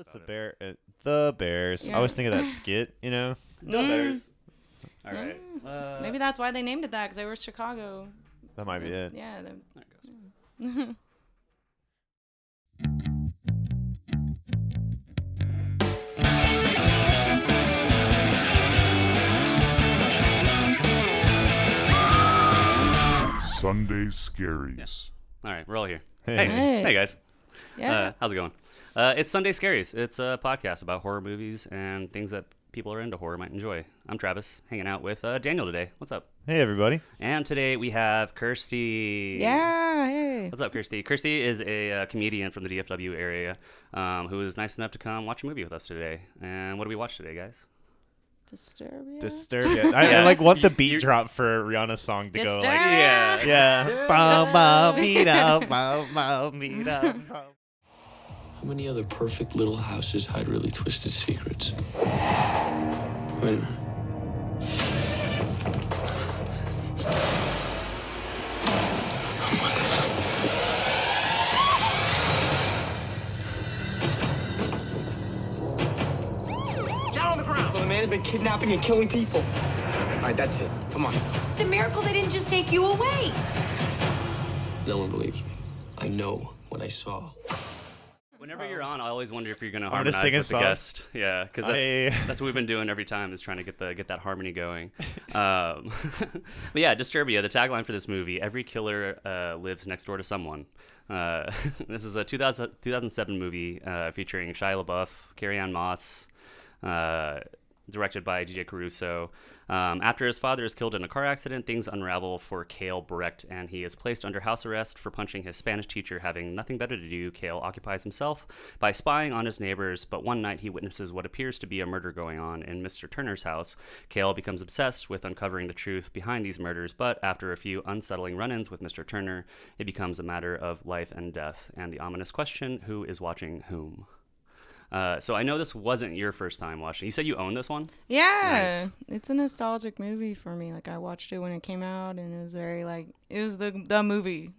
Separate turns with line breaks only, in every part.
it's the bear. Uh, the Bears. I
Yeah.
was thinking of that skit. You know.
The
Mm.
Bears. All right. Uh,
Maybe that's why they named it that because they were Chicago.
That might be it.
Yeah. they-
there it goes.
Sunday Scaries.
All right, we're all here.
Hey.
Hey,
Hey.
hey, guys.
Yeah.
Uh, how's it going? Uh, it's Sunday Scaries. It's a podcast about horror movies and things that people are into horror might enjoy. I'm Travis, hanging out with uh, Daniel today. What's up?
Hey everybody.
And today we have Kirsty.
yeah. Hey.
What's up, Kirsty? Kirsty is a uh, comedian from the DFW area um, who was nice enough to come watch a movie with us today. And what do we watch today, guys?
Disturbia.
Disturbia. I, I like want the beat
You-
drop for Rihanna's song to go like.
Yeah.
Yeah. Bum, bum, beat up, bum, bum, beat up, bum.
How many other perfect little houses hide really twisted secrets? Wait a minute.
Down on the ground. Well, the man has been kidnapping and killing people. All right, that's it. Come on.
It's a miracle they didn't just take you away.
No one believes me. I know what I saw.
Whenever you're on, I always wonder if you're going to harmonize
sing a
with
song.
the guest. Yeah, because that's,
I-
that's what we've been doing every time is trying to get the get that harmony going. Um, but yeah, Disturbia. The tagline for this movie: Every killer uh, lives next door to someone. Uh, this is a 2000, 2007 movie uh, featuring Shia LaBeouf, Carrie Ann Moss. Uh, directed by DJ Caruso. Um, after his father is killed in a car accident, things unravel for Kale Brecht, and he is placed under house arrest for punching his Spanish teacher. Having nothing better to do, Kale occupies himself by spying on his neighbors. But one night, he witnesses what appears to be a murder going on in Mr. Turner's house. Kale becomes obsessed with uncovering the truth behind these murders, but after a few unsettling run ins with Mr. Turner, it becomes a matter of life and death, and the ominous question who is watching whom? Uh, so I know this wasn't your first time watching. You said you own this one.
Yeah,
Nice.
it's a nostalgic movie for me. Like I watched it when it came out, and it was very like it was the the movie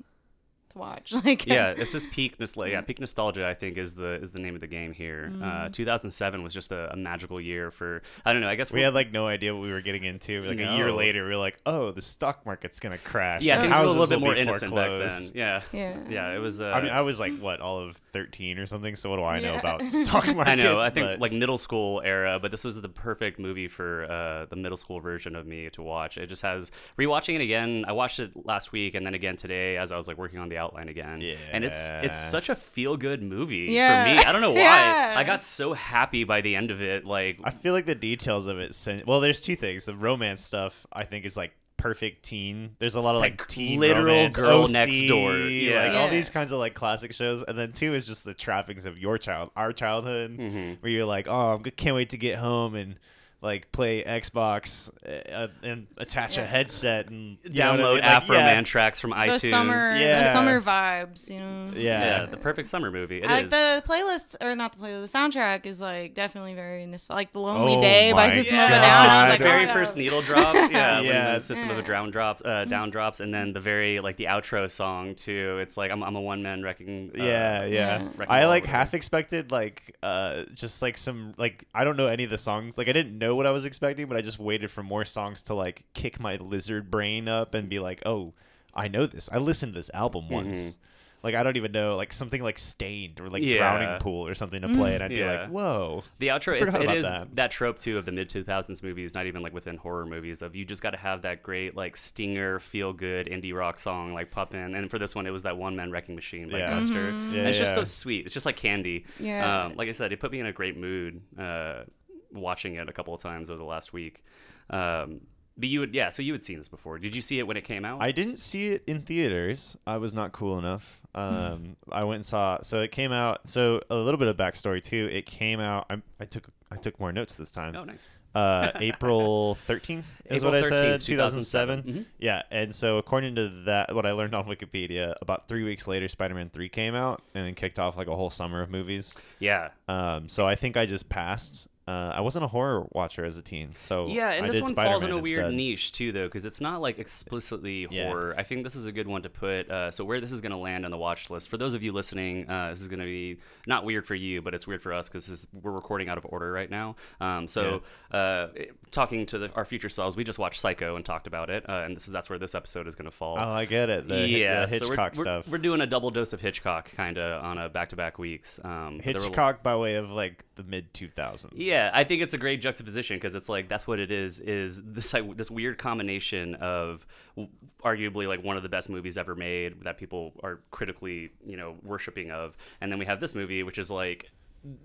to watch. Like
yeah, it's just peak nostalgia. Yeah, peak nostalgia. I think is the is the name of the game here.
Mm.
Uh, 2007 was just a, a magical year for. I don't know. I guess
We had like no idea what we were getting into. Like a year later, we were like, "Oh, the stock market's gonna crash."
yeah, things were a little bit
will
more innocent back then. Yeah,
Yeah.
yeah. It was. Uh,
I mean, I was like what, all of thirteen or something. So what do I know
Yeah.
about stock markets?
I know. I think
but-
like middle school era, but this was the perfect movie for uh, the middle school version of me to watch. It just has rewatching it again. I watched it last week and then again today as I was like working on the outline again. Yeah. and it's it's such a feel good movie
Yeah.
for me. I don't know why.
Yeah.
I got so happy by the end of it. Like
I feel like the details of it. sen- Well, there's two things. The romance stuff, I think, is like perfect teen. There's a lot of
like
like teen
literal
romance,
girl
OC,
next door. Yeah.
like all these kinds of like classic shows. And then two is just the trappings of your child, our childhood,
Mm-hmm.
where you're like, oh, I can't wait to get home and like play Xbox uh, and attach a headset and you know what I
download
mean? Like,
Afro
yeah.
Man tracks from
the
iTunes.
summer the summer vibes. You know.
Yeah.
Yeah, the perfect summer movie. It is.
I like the playlist, or not the playlist. The soundtrack is like definitely very like "The Lonely
Oh
Day" by
my
System
yeah,
of a Down. I was
the
like,
very
oh,
first needle drop. Yeah, when
Yeah.
the system of a down drops, uh, down drops, and then the very like the outro song too. It's like I'm, I'm a one man wrecking. Uh,
yeah, yeah.
Yeah.
Wrecking
I like half expected like uh just like some like I don't know any of the songs. Like I didn't know what I was expecting, but I just waited for more songs to like kick my lizard brain up and be like, "Oh, I know this. I listened to this album once." Like I don't even know like something like Staind or like
Mm-hmm. Yeah.
Drowning Pool or something to play and I'd be like, "Whoa."
The outro,
I
it's,
forgot
it
about
is
that.
that. trope too of the mid 2000s movies, not even like within horror movies, of you just got to have that great like stinger, feel good indie rock song like pop in. And for this one, it was that one man wrecking machine by
Yeah.
Guster.
Mm-hmm.
Yeah,
and it's just so sweet. It's just like candy.
Yeah.
Um, like I said, it put me in a great mood uh, watching it a couple of times over the last week. Um, but you would, yeah. So you had seen this before. Did you see it when it came out?
I didn't see it in theaters. I was not cool enough. Um, I went and saw. So it came out. So a little bit of backstory too. It came out. I, I took I took more notes this time.
oh, nice.
uh, April 13th is
April
what I
13th,
said,
2007.
2007.
Mhm.
Yeah, and so according to that, what I learned on Wikipedia, about three weeks later, Spider-Man 3 came out and then kicked off like a whole summer of movies.
Yeah.
Um, so I think I just passed Uh, I wasn't a horror watcher as a teen, so
Yeah, and
I
this one falls in
Spider-Man
a weird niche too, though, because it's not like explicitly
Yeah.
horror. I think this is a good one to put. Uh, so where this is going to land on the watch list for those of you listening, uh, this is going to be not weird for you, but it's weird for us because we're recording out of order right now. Um, so uh, talking to the, our future selves, we just watched Psycho and talked about it, uh, and this is that's where this episode is going to fall.
Oh, I get it. The,
yeah,
the
so we're-
Hitchcock
we're,
stuff.
We're doing a double dose of Hitchcock kind of on a back-to-back weeks. Um, there were-
Hitchcock by way of like the mid 2000s.
yeah, I think it's a great juxtaposition because it's like that's what it is. Is this like, this weird combination of arguably like one of the best movies ever made that people are critically you know worshiping of, and then we have this movie which is like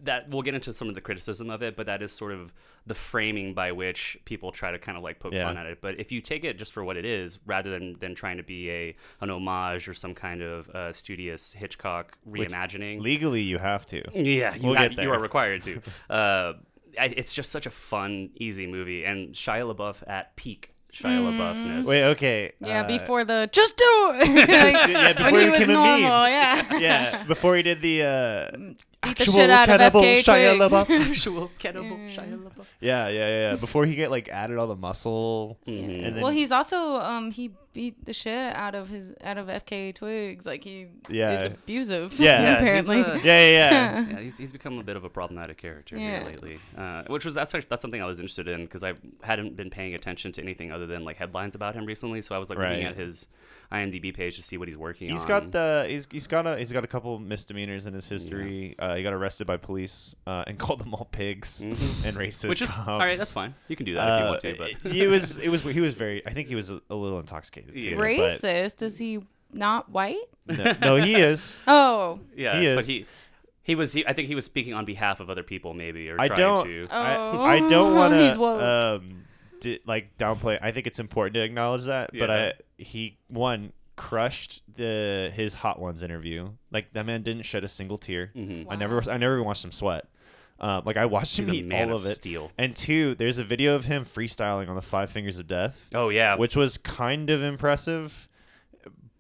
that. We'll get into some of the criticism of it, but that is sort of the framing by which people try to kind of like poke
Yeah.
fun at it. But if you take it just for what it is, rather than than trying to be a an homage or some kind of uh, studious Hitchcock
Which
reimagining,
Legally, you have to.
yeah, you,
We'll
ha- you are required to. Uh, it's just such a fun, easy movie, and Shia LaBeouf at peak Shia LaBeoufness.
Wait, okay.
Yeah,
uh,
before the just do it.
Just- yeah, before
when
he
he was
became a
normal,
meme.
yeah.
yeah, before he did the uh,
Beat the
actual
shit out
cannibal
FK
Shia LaBeouf.
Actual cannibal Shia LaBeouf.
Yeah, yeah, yeah, yeah. Before he get like added all the muscle,
Mm-hmm.
and then
Well, he's also um he beat the shit out of his out of FKA Twigs. Like he
Yeah.
is abusive.
Yeah. Yeah,
he's,
apparently.
uh,
yeah, yeah, yeah.
yeah, he's, he's become a bit of a problematic character
Yeah.
here lately, uh, which was that's that's something I was interested in because I hadn't been paying attention to anything other than like headlines about him recently. So I was like looking at his IMDb page to see what he's working
He's
on.
got the he's he's got a he's got a couple misdemeanors in his history. Uh, he got arrested by police uh, and called them all pigs and racist.
Mm-hmm. which is
cops.
all right. That's fine. You can do that if you
Uh,
want to, but
he was it was he was very I think he was a, a little intoxicated. Too,
Yeah.
but-
Racist? Is he not white?
No, no, he is.
Oh,
Yeah,
He
but
is.
he he was he, I think he was speaking on behalf of other people maybe or
I
trying
don't.
to.
Oh.
I, I don't want
He's woke.
to um di- like downplay. I think it's important to acknowledge that. But
Yeah.
I he one crushed the his Hot Ones interview. Like that man didn't shed a single tear.
Mhm.
I never I never even watched him sweat. Um, like I watched him
He's
eat all
of
of it.
steel.
And two, there's a video of him freestyling on the Five Fingers of Death,
Oh yeah,
which was kind of impressive,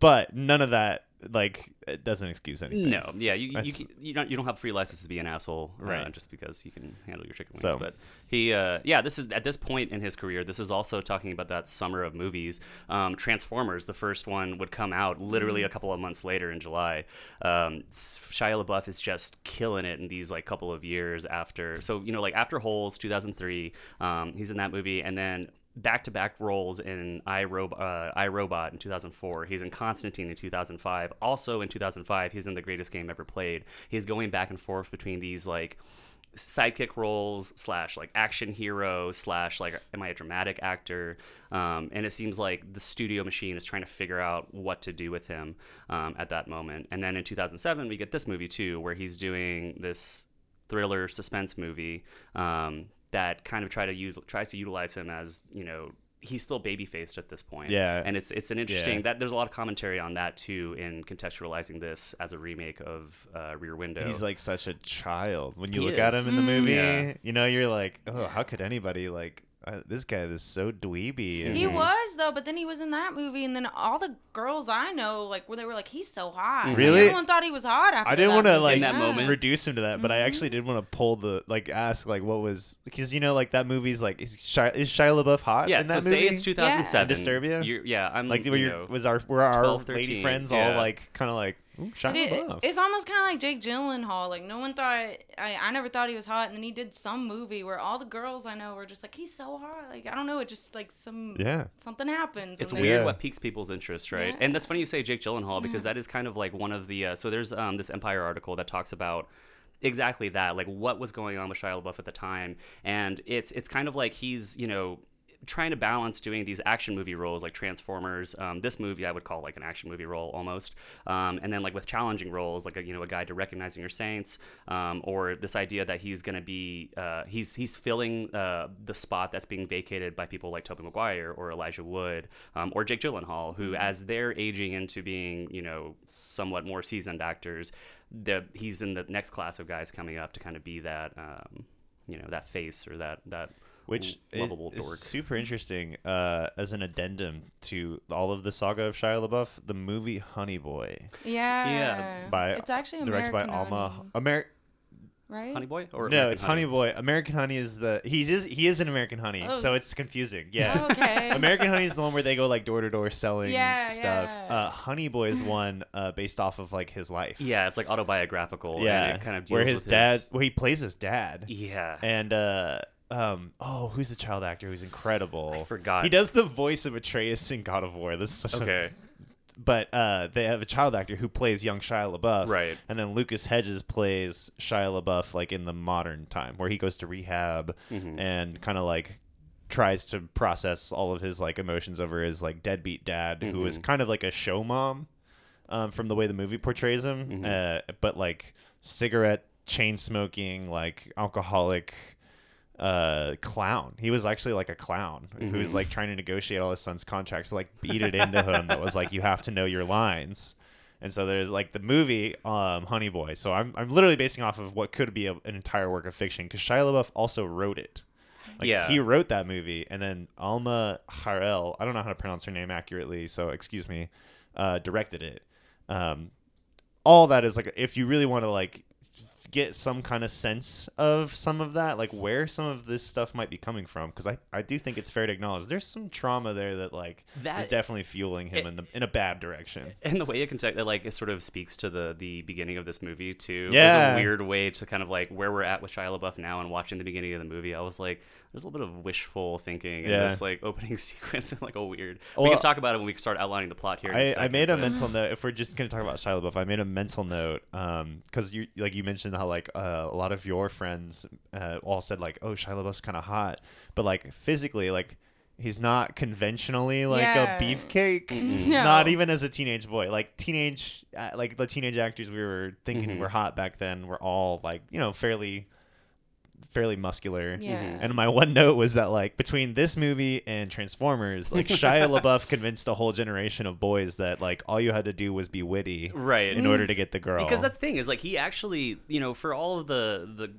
but none of that like it doesn't excuse anything.
no, yeah, you you,
That's-
you don't you don't have free license to be an asshole, uh,
Right.
just because you can handle your chicken wings.
So-
But he, uh, yeah, this is at this point in his career. This is also talking about that summer of movies. Um, Transformers, the first one, would come out literally a couple of months later in July. Um, Shia LaBeouf is just killing it in these like couple of years after. So you know, like after Holes, 2003, um, he's in that movie, and then back-to-back roles in iRobot, uh, iRobot in 2004. He's in Constantine in 2005. Also in 2005, he's in The Greatest Game Ever Played. He's going back and forth between these like sidekick roles slash like action hero slash like am I a dramatic actor? Um, and it seems like the studio machine is trying to figure out what to do with him um, at that moment. And then in 2007, we get this movie too, where he's doing this thriller suspense movie um, that kind of try to use tries to utilize him as you know he's still baby faced at this point
Yeah.
and it's it's an interesting
Yeah.
that there's a lot of commentary on that too in contextualizing this as a remake of uh, rear window
He's like such a child. When you
He
look at him in the movie,
Yeah.
you know, you're like, oh, how could anybody like uh, this guy is so dweeby? And,
he
Mhm.
was though, but then he was in that movie, and then all the girls I know, like, where they were like, he's so hot. Like,
Really?
everyone thought he was hot after. That.
I didn't want to like
In that moment.
reduce him to that, but I
Mm-hmm.
actually did want to pull the like ask like what was because you know like that movie's like is Shia, is Shia LaBeouf hot?
yeah
in
so
that
say it's 2007
Disturbia?
You're- yeah i'm
like
you
were, your,
know,
was our were our
12,
lady
13,
friends
yeah.
all like kind of like Ooh, Shia
it-
LaBeouf?
it's almost kind of like Jake Gyllenhaal. Like no one thought I, I never thought he was hot, and then he did some movie where all the girls I know were just like, he's so hot. Like I don't know, it just like some
Yeah.
something happens.
It's weird
Yeah.
what piques people's interest, right?
Yeah.
And that's funny you say Jake Gyllenhaal because that is kind of like one of the. Uh, so there's um, this Empire article that talks about exactly that, like what was going on with Shia LaBeouf at the time, and it's it's kind of like he's you know trying to balance doing these action movie roles like Transformers. Um, this movie I would call like an action movie role almost, um, and then like with challenging roles like a, you know a guide to recognizing your saints, um, or this idea that he's going to be uh, he's he's filling uh, the spot that's being vacated by people like Tobey Maguire or Elijah Wood um, or Jake Gyllenhaal, who as they're aging into being you know somewhat more seasoned actors, the he's in the next class of guys coming up to kind of be that. Um, you know that face or that that
which is,
lovable
is
dork.
super interesting uh, as an addendum to all of the saga of Shia LaBeouf. The movie Honey Boy
Yeah.
Yeah.
by
It's actually
directed by Alma
Honey.
Amer-
right?
Honey Boy or
no,
American
it's Honey Boy. American Honey is the he's is he is an American Honey,
Oh.
so it's confusing. Yeah.
Oh, okay.
American Honey is the one where they go like door to door selling
Yeah,
stuff.
yeah.
Uh, Honey Boy is one uh, based off of like his life.
Yeah, it's like autobiographical.
Yeah.
and it kind of deals
where his
with
dad, where he plays his dad.
Yeah,
and uh um oh who's the child actor who's incredible
I forgot.
he does the voice of atreus in god of war this is such a-
okay.
but uh they have a child actor who plays young shia labeouf
Right.
and then lucas hedges plays shia labeouf like in the modern time where he goes to rehab
Mm-hmm.
and kind of like tries to process all of his like emotions over his like deadbeat dad who
Mm-hmm.
is kind of like a show mom um, from the way the movie portrays him
Mm-hmm.
uh, but like cigarette chain smoking like alcoholic uh clown. He was actually like a clown who
Mm-hmm.
was like trying to negotiate all his son's contracts like beat it into him that was like you have to know your lines. And so there's like the movie um honey boy. So i'm, I'm literally basing off of what could be a, an entire work of fiction because shia labeouf also wrote it. Like,
Yeah.
he wrote that movie and then alma harel i don't know how to pronounce her name accurately so excuse me uh directed it. Um all that is like if you really want to like get some kind of sense of some of that like where some of this stuff might be coming from because I, I do think it's fair to acknowledge there's some trauma there that like
That-
is definitely fueling him in the in a bad direction
And the way it can it like it sort of speaks to the the beginning of this movie too.
Yeah.
It's a weird way to kind of like where we're at with Shia LaBeouf now and watching the beginning of the movie. I was like, there's a little bit of wishful thinking in
Yeah.
this like opening sequence and like a weird. we can talk about it when we start outlining the plot here. I, a
I,
second,
made a
but-
mental note if we're just gonna talk about Shia LaBeouf I made a mental note um because you like you mentioned how like uh, a lot of your friends uh, all said like oh Shia LaBeouf's kind of hot but like physically like he's not conventionally like
Yeah.
a beefcake
No.
not even as a teenage boy like teenage uh, like the teenage actors we were thinking
Mm-hmm.
were hot back then were all like you know fairly fairly muscular
Yeah.
Mm-hmm.
and my one note was that like between this movie and Transformers, like Shia LaBeouf convinced a whole generation of boys that like all you had to do was be witty
Right.
in order to get the girl.
because that's the thing is like he actually you know for all of the the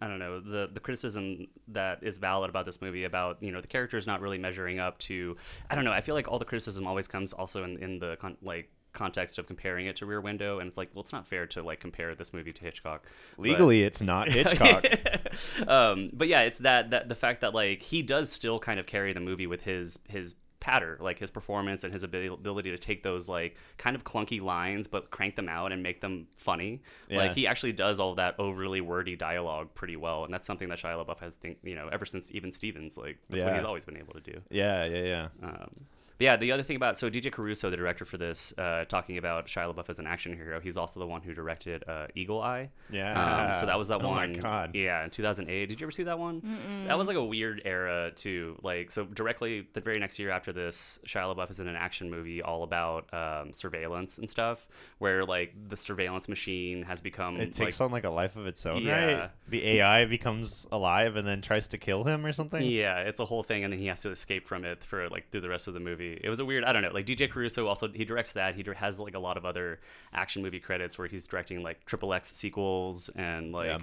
I don't know the the criticism that is valid about this movie about you know the characters not really measuring up to I don't know I feel like all the criticism always comes also in in the con- like context of comparing it to Rear Window and it's like well it's not fair to like compare this movie to Hitchcock But-
legally it's not Hitchcock.
um, but yeah, it's that that the fact that like he does still kind of carry the movie with his his patter, like his performance and his ability to take those like kind of clunky lines but crank them out and make them funny.
Yeah.
Like he actually does all that overly wordy dialogue pretty well, and that's something that Shia LaBeouf has think you know ever since even Stevens like that's what he's always been able to do.
yeah, yeah, yeah.
Um, but yeah, the other thing about so DJ Caruso, the director for this, uh, talking about Shia LaBeouf as an action hero, he's also the one who directed uh, Eagle Eye.
Yeah.
Um, so that was that
Oh my
one.
God.
Yeah, in 2008. Did you ever see that one? That was like a weird era too. Like so, directly the very next year after this, Shia LaBeouf is in an action movie all about um, surveillance and stuff, where like the surveillance machine has become
It takes
like,
on like a life of its own,
Yeah.
right? The AI becomes alive and then tries to kill him or something.
Yeah, it's a whole thing, and then he has to escape from it for like through the rest of the movie. It was a weird. I don't know. Like DJ Caruso also he directs that. He has like a lot of other action movie credits where he's directing like triple X sequels and like
Yeah.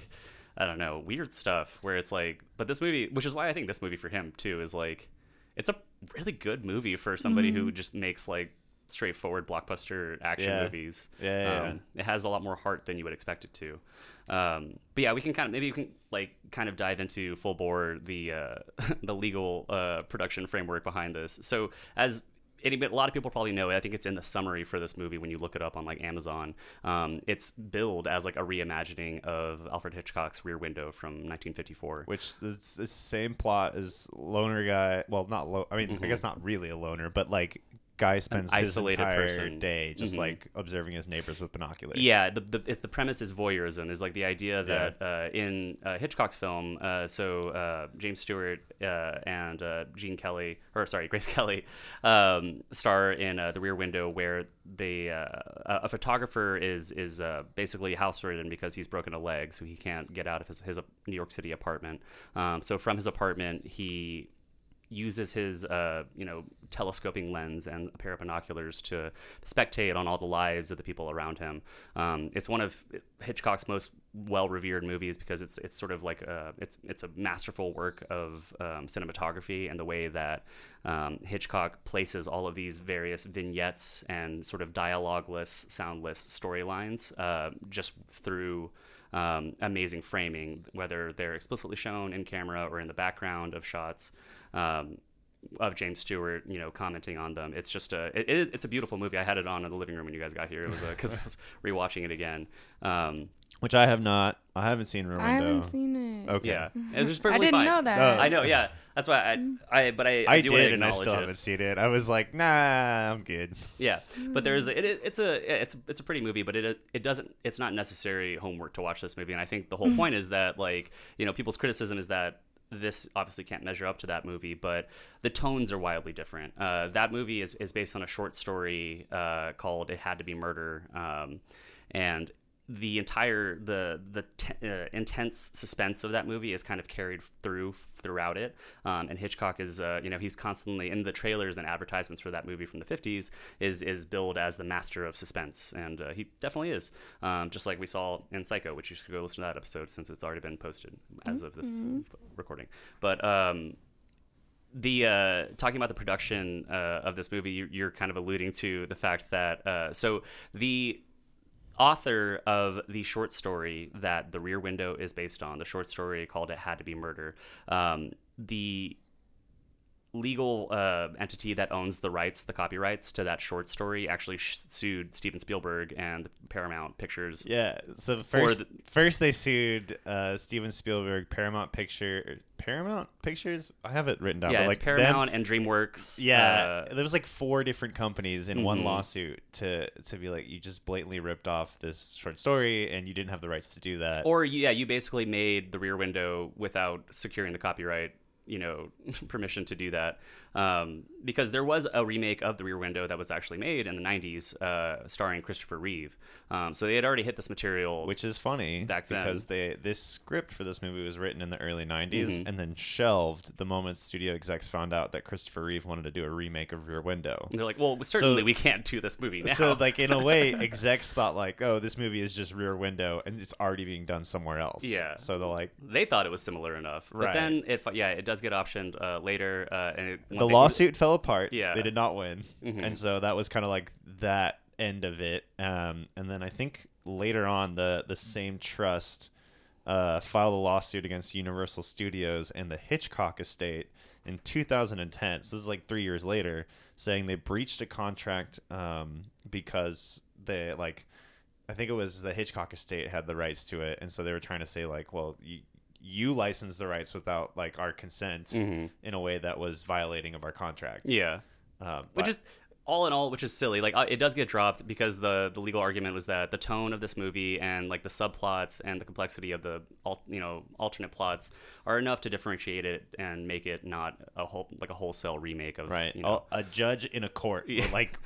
I don't know weird stuff. Where it's like, but this movie, which is why I think this movie for him too is like, it's a really good movie for somebody who just makes like straightforward blockbuster action
Yeah.
movies.
Yeah, yeah,
Um, it has a lot more heart than you would expect it to. Um, but yeah, we can kind of maybe you can like kind of dive into full bore the uh, the legal uh, production framework behind this. So as any, a lot of people probably know it. I think it's in the summary for this movie when you look it up on like Amazon. Um, it's billed as like a reimagining of Alfred Hitchcock's Rear Window from 1954.
Which is the same plot as loner guy. Well, not lo- I mean, I guess not really a loner, but like guy spends his
Mm-hmm.
entire
person.
day just
Mhm.
like observing his neighbors with binoculars.
Yeah, the, the, if the premise is voyeurism, is like the idea that uh, in uh, Hitchcock's film, uh, so uh, James Stewart uh, and uh, Gene Kelly, or sorry, Grace Kelly, um, star in uh, The Rear Window, where they uh, a photographer is is uh, basically house ridden because he's broken a leg, so he can't get out of his, his New York City apartment. Um, so from his apartment, he uses his uh, you know telescoping lens and a pair of binoculars to spectate on all the lives of the people around him. Um, it's one of Hitchcock's most well revered movies because it's it's sort of like a, it's it's a masterful work of um, cinematography and the way that um, Hitchcock places all of these various vignettes and sort of dialogueless, soundless storylines uh, just through um, amazing framing, whether they're explicitly shown in camera or in the background of shots. Um, of James Stewart, you know, commenting on them. It's just a, it, it, it's a beautiful movie. I had it on in the living room when you guys got here. It was because I was rewatching it again. Um,
Which I have not. I haven't seen Rear
I haven't seen it.
Okay.
yeah, it's just
I didn't
fine.
know that.
Oh.
I know, yeah. That's why I, mm. I but I, I,
I
do
did, and I still
it.
haven't seen it. I was like, nah, I'm good.
Yeah, but there's mm. a, it, it- it's a it's it's a pretty movie, but it it doesn't it's not necessary homework to watch this movie, and I think the whole mm. point is that like you know people's criticism is that this obviously can't measure up to that movie, but the tones are wildly different. Uh, that movie is is based on a short story uh, called "It Had to Be Murder," um, and the entire the the te- uh, intense suspense of that movie is kind of carried through throughout it. Um, and Hitchcock is uh, you know he's constantly in the trailers and advertisements for that movie from the 50s is is billed as the master of suspense, and uh, he definitely is. Um, just like we saw in Psycho, which you should go listen to that episode since it's already been posted as of this recording. But um, the uh, talking about the production uh, of this movie, you- you're kind of alluding to the fact that uh, so the author of the short story that the Rear Window is based on, the short story called "It Had to Be Murder," um, the legal uh, entity that owns the rights, the copyrights to that short story, actually sh- sued Steven Spielberg and Paramount Pictures.
Yeah. So first,
the-
first they sued uh, Steven Spielberg, Paramount Picture, Paramount Pictures. I have it written down.
Yeah,
like them-
Paramount and DreamWorks.
Yeah,
uh,
there was like four different companies in one
Mhm.
lawsuit to to be like you just blatantly ripped off this short story and you didn't have the rights to do that.
or yeah, you basically made the Rear Window without securing the copyright, you know, permission to do that. Um, because there was a remake of the Rear Window that was actually made in the '90s, uh, starring Christopher Reeve. Um, so they had already hit this material.
which is funny
Back then.
because they this script for this movie was written in the early 90s
Mhm.
and then shelved the moment studio execs found out that Christopher Reeve wanted to do a remake of Rear Window.
they're like, well, certainly we can't do this movie now.
So like in a way execs thought like oh this movie is just Rear Window and it's already being done somewhere else.
Yeah.
So they're like
they thought it was similar enough, but
Right.
then it, yeah, it does get optioned uh, later. Uh, and it,
the lawsuit fell apart.
Yeah.
They did not win.
Mhm.
And so that was kind of like that end of it. Um, and then I think later on, the, the same trust uh, filed a lawsuit against Universal Studios and the Hitchcock estate in 2010. So this is like three years later, saying they breached a contract um, because they, like, I think it was the Hitchcock estate had the rights to it. And so they were trying to say, like, well, you, you licensed the rights without like our consent
Mhm.
in a way that was violating of our contract.
Yeah.
Um,
which
but-
is all in all which is silly like uh, it does get dropped because the the legal argument was that the tone of this movie and like the subplots and the complexity of the al- you know alternate plots are enough to differentiate it and make it not a whole like a wholesale remake of
right.
you know,
A, judge in a court,
Yeah.
like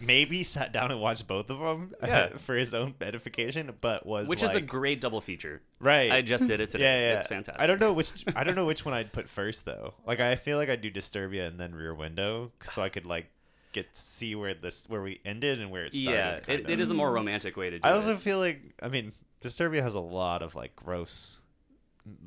maybe sat down and watched both of them
Yeah.
for his own edification, but was
which is a great double feature
right.
i just did it today
yeah, yeah.
it's fantastic
I don't know which I don't know which one I'd put first though. Like I feel like I'd do Disturbia and then Rear Window, so I could like get to see where this where we ended and where it started.
yeah it, it is a more romantic way to do it.
I also
it
feel like I mean Disturbia has a lot of like gross,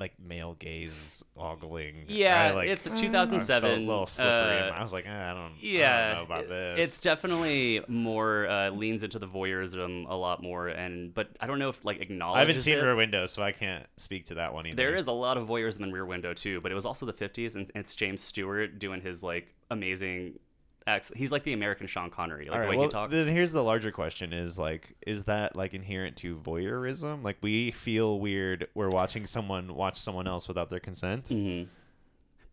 like male gaze ogling.
yeah
I, like,
it's
I
2007
felt a little slippery.
uh,
I was like, eh, I don't,
yeah,
I don't know about this.
It's definitely more uh, leans into the voyeurism a lot more, and but I don't know if like acknowledges.
I haven't seen
it.
Rear Window, so I can't speak to that one either.
There is a lot of voyeurism in Rear Window too, but it was also the 50s, and it's James Stewart doing his like amazing. Ex- he's like the American Sean Connery, like
All
the
right.
way
Well,
he talks.
then here's the larger question: Is like, is that like inherent to voyeurism? Like, we feel weird. We're watching someone watch someone else without their consent.
Mhm.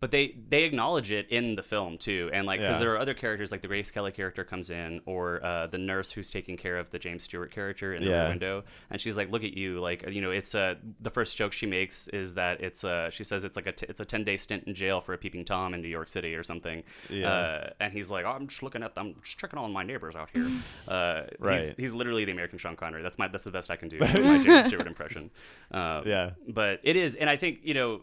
But they they acknowledge it in the film too, and like because
Yeah.
there are other characters like the Grace Kelly character comes in, or uh, the nurse who's taking care of the James Stewart character in the
Yeah.
Window, and she's like, "Look at you!" Like you know, it's uh, the first joke she makes is that it's uh, she says it's like a t- it's a ten day stint in jail for a peeping tom in New York City or something,
Yeah.
uh, and he's like, "I'm just looking at them, I'm just checking on my neighbors out here." Uh, He's,
Right.
he's literally the American Sean Connery. That's my that's the best I can do. my James Stewart impression. Um,
Yeah.
but it is and i think you know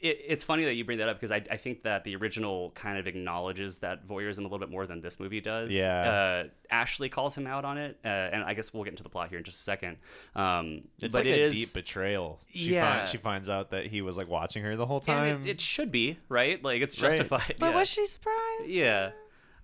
it, it's funny that you bring that up because I, I think that the original kind of acknowledges that voyeurism a little bit more than this movie does.
Yeah.
Uh, Ashley calls him out on it, uh, and I guess we'll get into the plot here in just a second. Um,
It's
but
like
it
a
is-
deep betrayal. She
Yeah.
Finds, she finds out that he was like watching her the whole
and
time.
it, it should be right. Like it's
Right.
justified.
But
yeah.
was she surprised?
Yeah.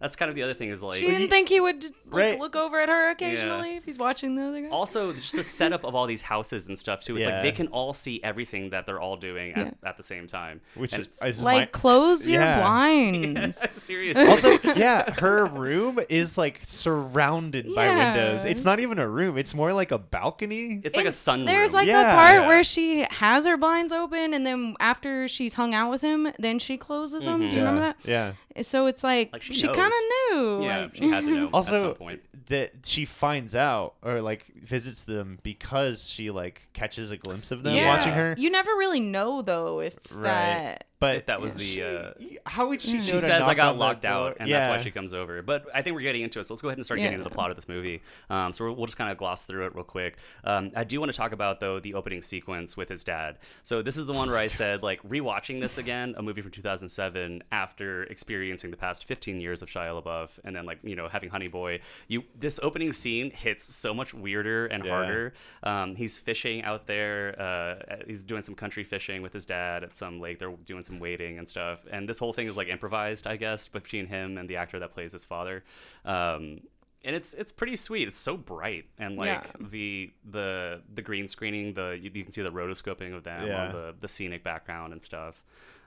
That's kind of the other thing is like
She didn't think he would like,
Right.
look over at her occasionally if he's watching the other guy.
also just the setup of all these houses and stuff too. It's
Yeah.
like they can all see everything that they're all doing at,
Yeah.
at the same time.
Which
and
is,
it's,
is
like
my-
close your
Yeah.
blinds.
seriously.
also, yeah, her room is like surrounded by windows. It's not even a room. It's more like a balcony.
it's like a
It's-
sun.
There's like
Yeah.
a part
Yeah.
where she has her blinds open, and then after she's hung out with him, then she closes them. Do you mm-hmm.
yeah.
remember that?
Yeah.
So it's like,
Like, she
she,
knows.
kind of knew.
yeah,
like-
she had to know at
Also,
some point.
that she finds out or like visits them because she like catches a glimpse of them
Yeah.
watching her.
You never really know though if
Right.
that.
But
If that was the,
she-
uh,
how would she know
She
to
says I got locked out, and
yeah.
that's why she comes over. But I think we're getting into it, so let's go ahead and start getting into the plot of this movie. Um, so we'll, we'll just kind of gloss through it real quick. Um, I do want to talk about though the opening sequence with his dad. So this is the one where I said like rewatching this again, a movie from 2007, after experiencing the past 15 years of Shia LaBeouf, and then like you know having Honey Boy. You this opening scene hits so much weirder and
Yeah.
harder. Um, he's fishing out there. Uh, he's doing some country fishing with his dad at some lake. They're doing some wading and stuff. And this whole thing is like improvised, I guess, between him and the actor that plays his father. Um, and it's it's pretty sweet. It's so bright and like
Yeah.
the the the green screening. The you, you can see the rotoscoping of them
Yeah.
on the the scenic background and stuff.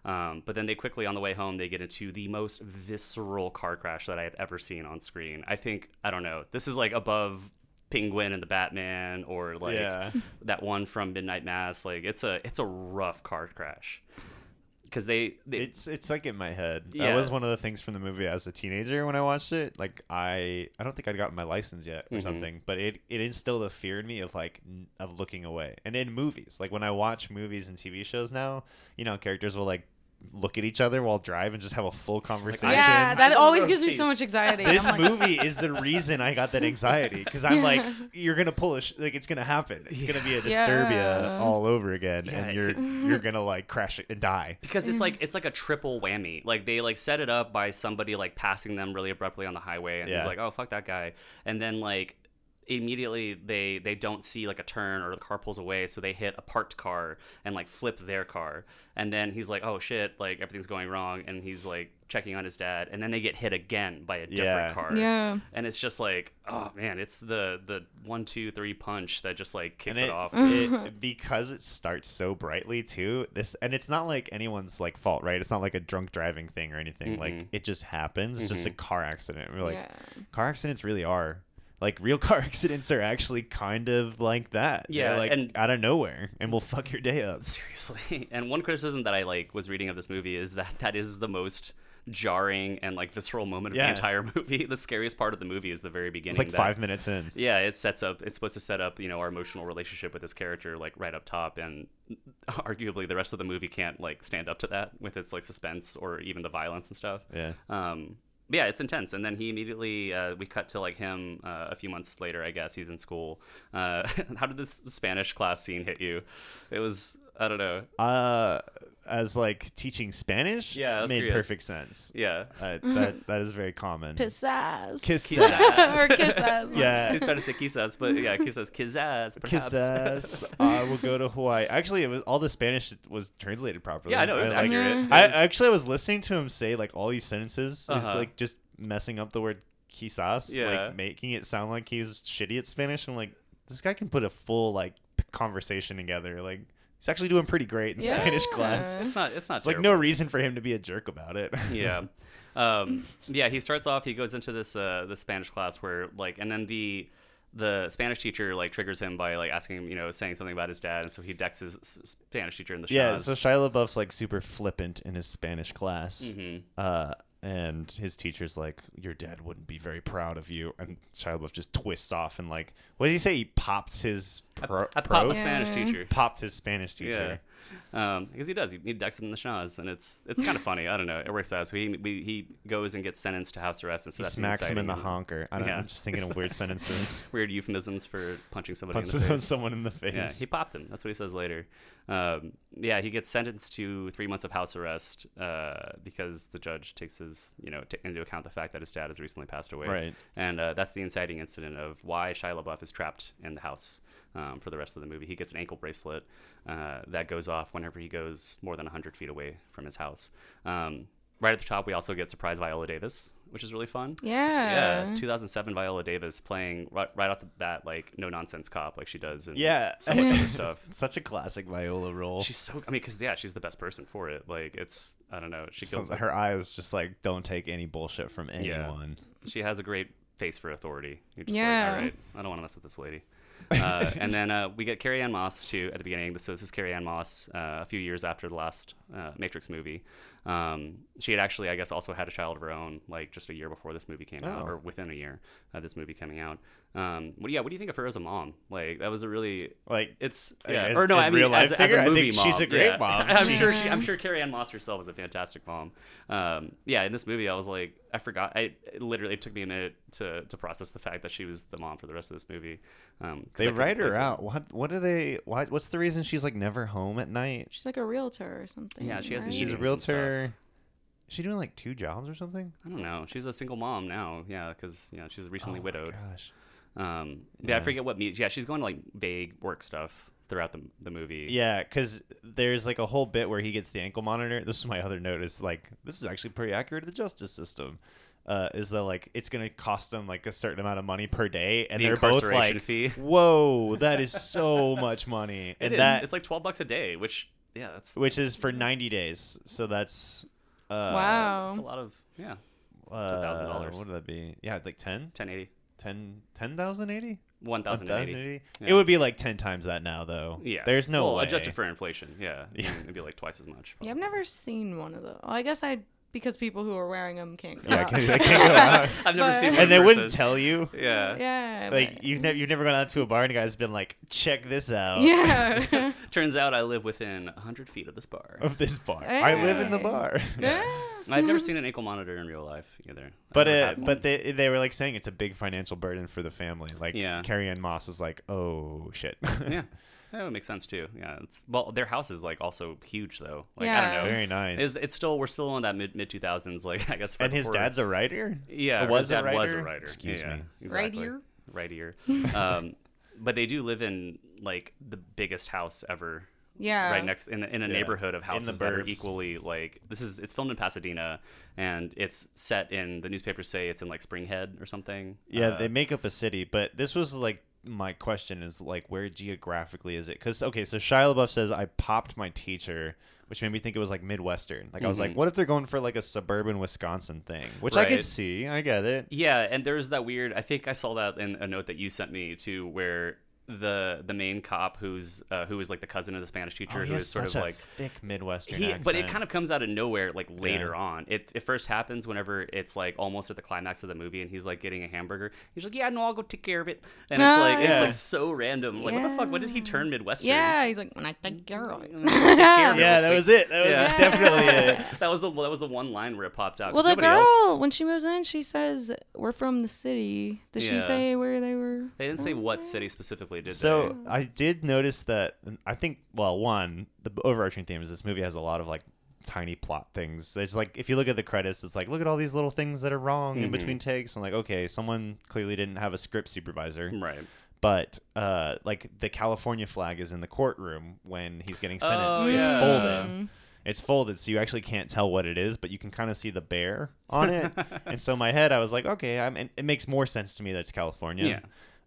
Um, but then they quickly on the way home they get into the most visceral car crash that I have ever seen on screen. I think I don't know. This is like above Penguin and the Batman or like
Yeah.
that one from Midnight Mass. Like it's a it's a rough car crash because they, they
It's it's like in my head.
Yeah.
That was one of the things from the movie as a teenager when I watched it. Like I I don't think I'd gotten my license yet or
Mhm.
something, but it it instilled a fear in me of like of looking away. And in movies, like when I watch movies and TV shows now, you know, characters will like look at each other while drive and just have a full conversation.
Yeah, that always gives me so much anxiety.
this
like,
movie is the reason I got that anxiety because I'm like, you're gonna pull a sh- like it's gonna happen. It's gonna be a Disturbia
Yeah.
all over again,
Yeah.
and you're you're gonna like crash it and die.
because it's mm-hmm. like it's like a triple whammy. Like they like set it up by somebody like passing them really abruptly on the highway, and
Yeah.
he's like, "Oh fuck that guy," and then like immediately they they don't see like a turn or the car pulls away so they hit a parked car and like flip their car. And then he's like oh shit like everything's going wrong and he's like checking on his dad. And then they get hit again by a different
Yeah.
car.
Yeah.
and it's just like oh man it's the the one two three punch that just like kicks
and
it,
it,
off.
it because it starts so brightly too this and it's not like anyone's like fault right? It's not like a drunk driving thing or anything. Like
Mm-mm.
it just happens. It's just a car accident. We're like
Yeah.
car accidents really are like real car accidents are actually kind of like that They're,
Yeah,
like
and-
out of nowhere and will fuck your day up
Seriously. And one criticism that I like was reading of this movie is that that is the most jarring and like visceral moment of
Yeah.
the entire movie. The scariest part of the movie is the very beginning.
it's like
that-
five minutes in
Yeah, it sets up. It's supposed to set up, you know, our emotional relationship with this character, like right up top, and arguably the rest of the movie can't like stand up to that with its like suspense or even the violence and stuff.
yeah
Um, yeah, it's intense. And then he immediately, uh, we cut to like him uh, a few months later. I guess he's in school. Uh, how did this Spanish class scene hit you? It was, I don't know.
uh as like teaching spanish
Yeah, I
made
curious.
perfect sense
Yeah.
uh, that that is very common
Pizzazz.
Kiss
Kiss ass.
or kiss ass.
yeah
He's trying to say quizás, but yeah, quizás, quizás, perhaps.
Kiss ass. I will go to Hawaii. Actually, it was all the Spanish was translated properly.
yeah, I know, it was
I, like,
accurate.
I actually I was listening to him say like all these sentences, just
Uh-huh.
like just messing up the word quizás,
Yeah.
like making it sound like he's shitty at Spanish. I'm like, this guy can put a full like conversation together. Like he's actually doing pretty great in
Yeah.
Spanish class.
it's not, it's not
It's like no reason for him to be a jerk about it.
yeah um yeah he starts off he goes into this uh the spanish class where like and then the the spanish teacher like triggers him by like asking him you know saying something about his dad and so he decks his spanish teacher in the
yeah.
schnoz.
So Shia LaBeouf's like super flippant in his Spanish class.
Mhm.
Uh, and his teacher's like, "Your dad wouldn't be very proud of you." And Shia LaBeouf just twists off and like, what did he say? He pops his pro.
I
pro?
pop a spanish teacher
Popped his Spanish
yeah
teacher.
Um because he does he, he decks him in the schnoz and it's it's kind of funny i don't know it works out so he we, he goes and gets sentenced to house arrest and so
He
that's
smacks him in the honker. I don't know.
Yeah.
I'm just thinking of weird sentences.
weird euphemisms for punching somebody in
Punches
the face
someone in the face.
Yeah, he popped him. That's what he says later. Um, yeah, he gets sentenced to three months of house arrest uh, because the judge takes his, you know, t- into account the fact that his dad has recently passed away.
Right.
And uh, that's the inciting incident of why Shia LaBeouf is trapped in the house um, for the rest of the movie. He gets an ankle bracelet uh, that goes off whenever he goes more than 100 feet away from his house. Um, right at the top, we also get surprise Viola Davis which is really fun.
Yeah.
Yeah, 2007 Viola Davis playing right, right off the bat like no nonsense cop like she does in
Yeah.
so much other stuff.
Such a classic Viola role.
She's so I mean cuz yeah, she's the best person for it. Like it's I don't know. She
So
goes
her eyes just like don't take any bullshit from anyone.
she has a great face for authority. You're just
Yeah.
like, all right, I don't want to mess with this lady. Uh, and then uh, we get Carrie Ann Moss too at the beginning. So this is Carrie Ann Moss uh, a few years after the last uh, Matrix movie. Um, she had actually, I guess, also had a child of her own, like just a year before this movie came out,
Oh.
or within a year of this movie coming out. Um, what do you, yeah, what do you think of her as a mom? Like that was a really
Like
it's yeah,
guess
or no, I mean
real
as,
life
as
figure,
a
I
movie
think
mom.
she's a great
yeah.
mom.
I'm sure she, I'm sure Carrie Ann Moss herself is a fantastic mom. Um, yeah, in this movie, I was like, I forgot. I it literally it took me a minute to, to process the fact that she was the mom for the rest of this movie. Um, 'cause I
they write her
place it.
out. What what do they why what's the reason she's like never home at night?
She's like a realtor or something.
Yeah, she has
right?
meetings
She's a
and stuff.
realtor. Is she doing like two jobs or something?
I don't know. She's a single mom now. Yeah, because you know she's recently
Oh my
widowed.
Gosh.
Um, yeah. I forget what meet. Yeah, she's going to like vague work stuff throughout the the movie.
Yeah, because there's like a whole bit where he gets the ankle monitor. This is my other note. Is like this is actually pretty accurate to the justice system. Uh, is that like it's gonna cost them like a certain amount of money per day, and
The
they're both
incarceration
like,
fee.
"Whoa, that is so much money!" And
is.
that
it's like twelve bucks a day, which yeah, that's
which is for 90 days. So that's uh,
wow.
that's a lot of yeah,
Uh,
$1,000.
What would that be? Yeah, like 10,
1080,
10, 10,080?
1080.
1080?
Yeah.
It would be like 10 times that now, though.
Yeah,
There's no
well,
way.
adjusted for inflation. Yeah,
Yeah.
it'd be like twice as much.
Yeah, I've never seen one of those. Well, I guess I because people who are wearing them can't go
Yeah,
out.
can- they can't go out.
I've never
But-
seen one
and they wouldn't tell you.
Yeah.
yeah.
Like
but-
you've never you've never gone out to a bar and a guy's been like, check this out.
yeah.
Turns out I live within 100 feet of this bar.
Of this bar, I live in the
Hey.
bar.
yeah.
I've never seen an ankle monitor in real life either.
But
never
uh, but they they were like saying it's a big financial burden for the family. Like
Yeah.
Carrie Ann Moss is like, oh shit.
yeah, that would make sense too. Yeah, it's well, their house is like also huge though. Like I
Yeah.
don't know.
Very nice.
It's, it's still we're still in that mid mid 2000s. Like I guess. for-
and his
for-
dad's a writer.
Yeah,
Or
or
was
his
a
writer? was a
writer?
writer.
Excuse
yeah,
me.
Exactly.
ear?
Right ear. um, but they do live in like the biggest house ever.
Yeah.
Right next in, in a
Yeah.
neighborhood of houses that are equally like this is it's filmed in Pasadena and it's set in the newspapers say it's in like Springhead or something.
Yeah,
Uh,
they make up a city, but this was like my question is like where geographically is it? Because okay, so Shia LaBeouf says I popped my teacher, which made me think it was like Midwestern. Like I was like,
Mhm.
what if they're going for like a suburban Wisconsin thing? Which I could see. I get it.
Yeah, and there's that weird. I think I saw that in a note that you sent me too, where the the main cop who's uh, who is like the cousin of the Spanish teacher
Oh, he
who
has
is sort
such
of
a
like
thick Midwestern
he,
accent.
but it kind of comes out of nowhere like later
Yeah.
on. It, it first happens whenever it's like almost at the climax of the movie and he's like getting a hamburger. He's like, "Yeah, no, I'll go take care of it." And it's like
Yeah.
it's like so random. Like what the fuck? When did he turn Midwestern?
Yeah, he's like when I take care of it.
Take care of it
yeah, that was it. That was
Yeah.
definitely it.
that was the that was the one line where it popped out.
Well, the girl
else-
when she moves in, she says we're from the city. Did she say where they were?
they didn't say what city specifically, did
So
they?
I did notice that. I think well, one the overarching theme is this movie has a lot of like tiny plot things. It's like if you look at the credits, it's like look at all these little things that are wrong in
Mhm.
between takes. I'm like, okay, someone clearly didn't have a script supervisor.
Right.
But uh, like the California flag is in the courtroom when he's getting sentenced.
Oh,
it's
yeah.
folded. It's folded, so you actually can't tell what it is, but you can kind of see the bear on it. and so in my head, I was like, okay, I'm, it makes more sense to me that it's California.
Yeah.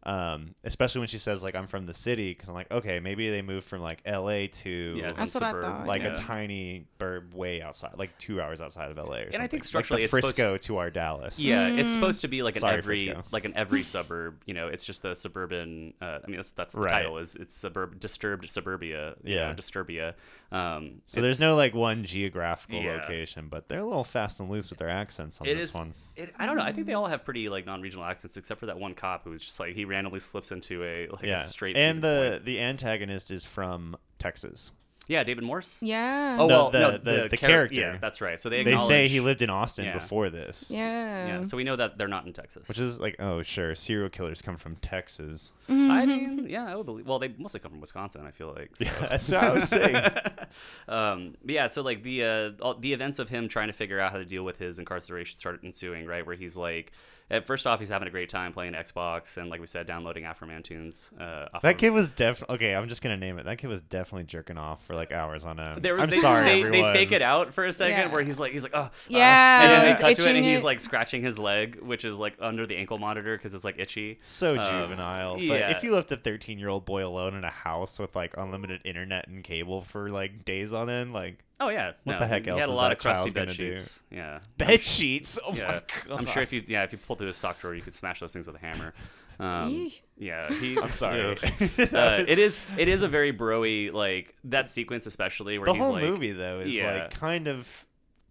Um, especially when she says like I'm from the city, because I'm like, okay, maybe they moved from like L.A. to
Yeah,
That's
some
what I thought,
like
yeah.
a tiny burb way outside, like two hours outside of L.A. or something.
And I think
Like
structurally
the
it's supposed
Frisco to our Dallas.
Yeah, it's supposed to be like an
Sorry,
every
Frisco.
like an every suburb. You know, it's just the suburban. Uh, I mean, that's that's the
Right.
title is it's suburb disturbed suburbia. you
Yeah.
know, disturbia. Um,
So there's no like one geographical
Yeah.
location, but they're a little fast and loose with their accents on
It
this
is.
one.
It, I don't know. I think they all have pretty like non-regional accents, except for that one cop who's just like he randomly slips into a like
Yeah,
a straight.
and the
point.
the antagonist is from Texas.
yeah, David Morse.
Yeah.
Oh
The-
well,
the-
no,
the- the
char-
character.
Yeah, that's right. So they
They say he lived in Austin
Yeah.
before this.
Yeah.
Yeah, so we know that they're not in Texas.
Which is like, oh sure, serial killers come from Texas.
I mean, yeah, I would believe. Well, they mostly come from Wisconsin. I feel like. So.
Yeah, that's what I was saying.
um, but yeah, so like the uh, all, the events of him trying to figure out how to deal with his incarceration started ensuing, right? Where he's like, at first off, he's having a great time playing Xbox and, like we said, downloading Afroman tunes. Uh, off
That
of-
kid was definitely okay. I'm just gonna name it. That kid was definitely jerking off for like hours on end.
There was,
I'm
they,
sorry,
they,
everyone.
they fake it out for a second
Yeah.
where he's like he's like oh uh,"
Yeah,
and then they cut to it and he's like scratching his leg which is like under the ankle monitor because it's like itchy
So
Um,
juvenile. But
yeah.
if you left a 13 year old boy alone in a house with like unlimited internet and cable for like days on end, like
oh yeah
What
no,
the heck
he
else
had a lot of crusty bed
gonna do?
sheets yeah
bed sheets. Oh
yeah
my god.
I'm sure if you yeah if you pulled through his sock drawer you could smash those things with a hammer um, yeah he
I'm sorry.
Ugh.
That
uh, it is it is a very broy like that sequence especially where
the
he's
whole
like
movie though is
Yeah.
like kind of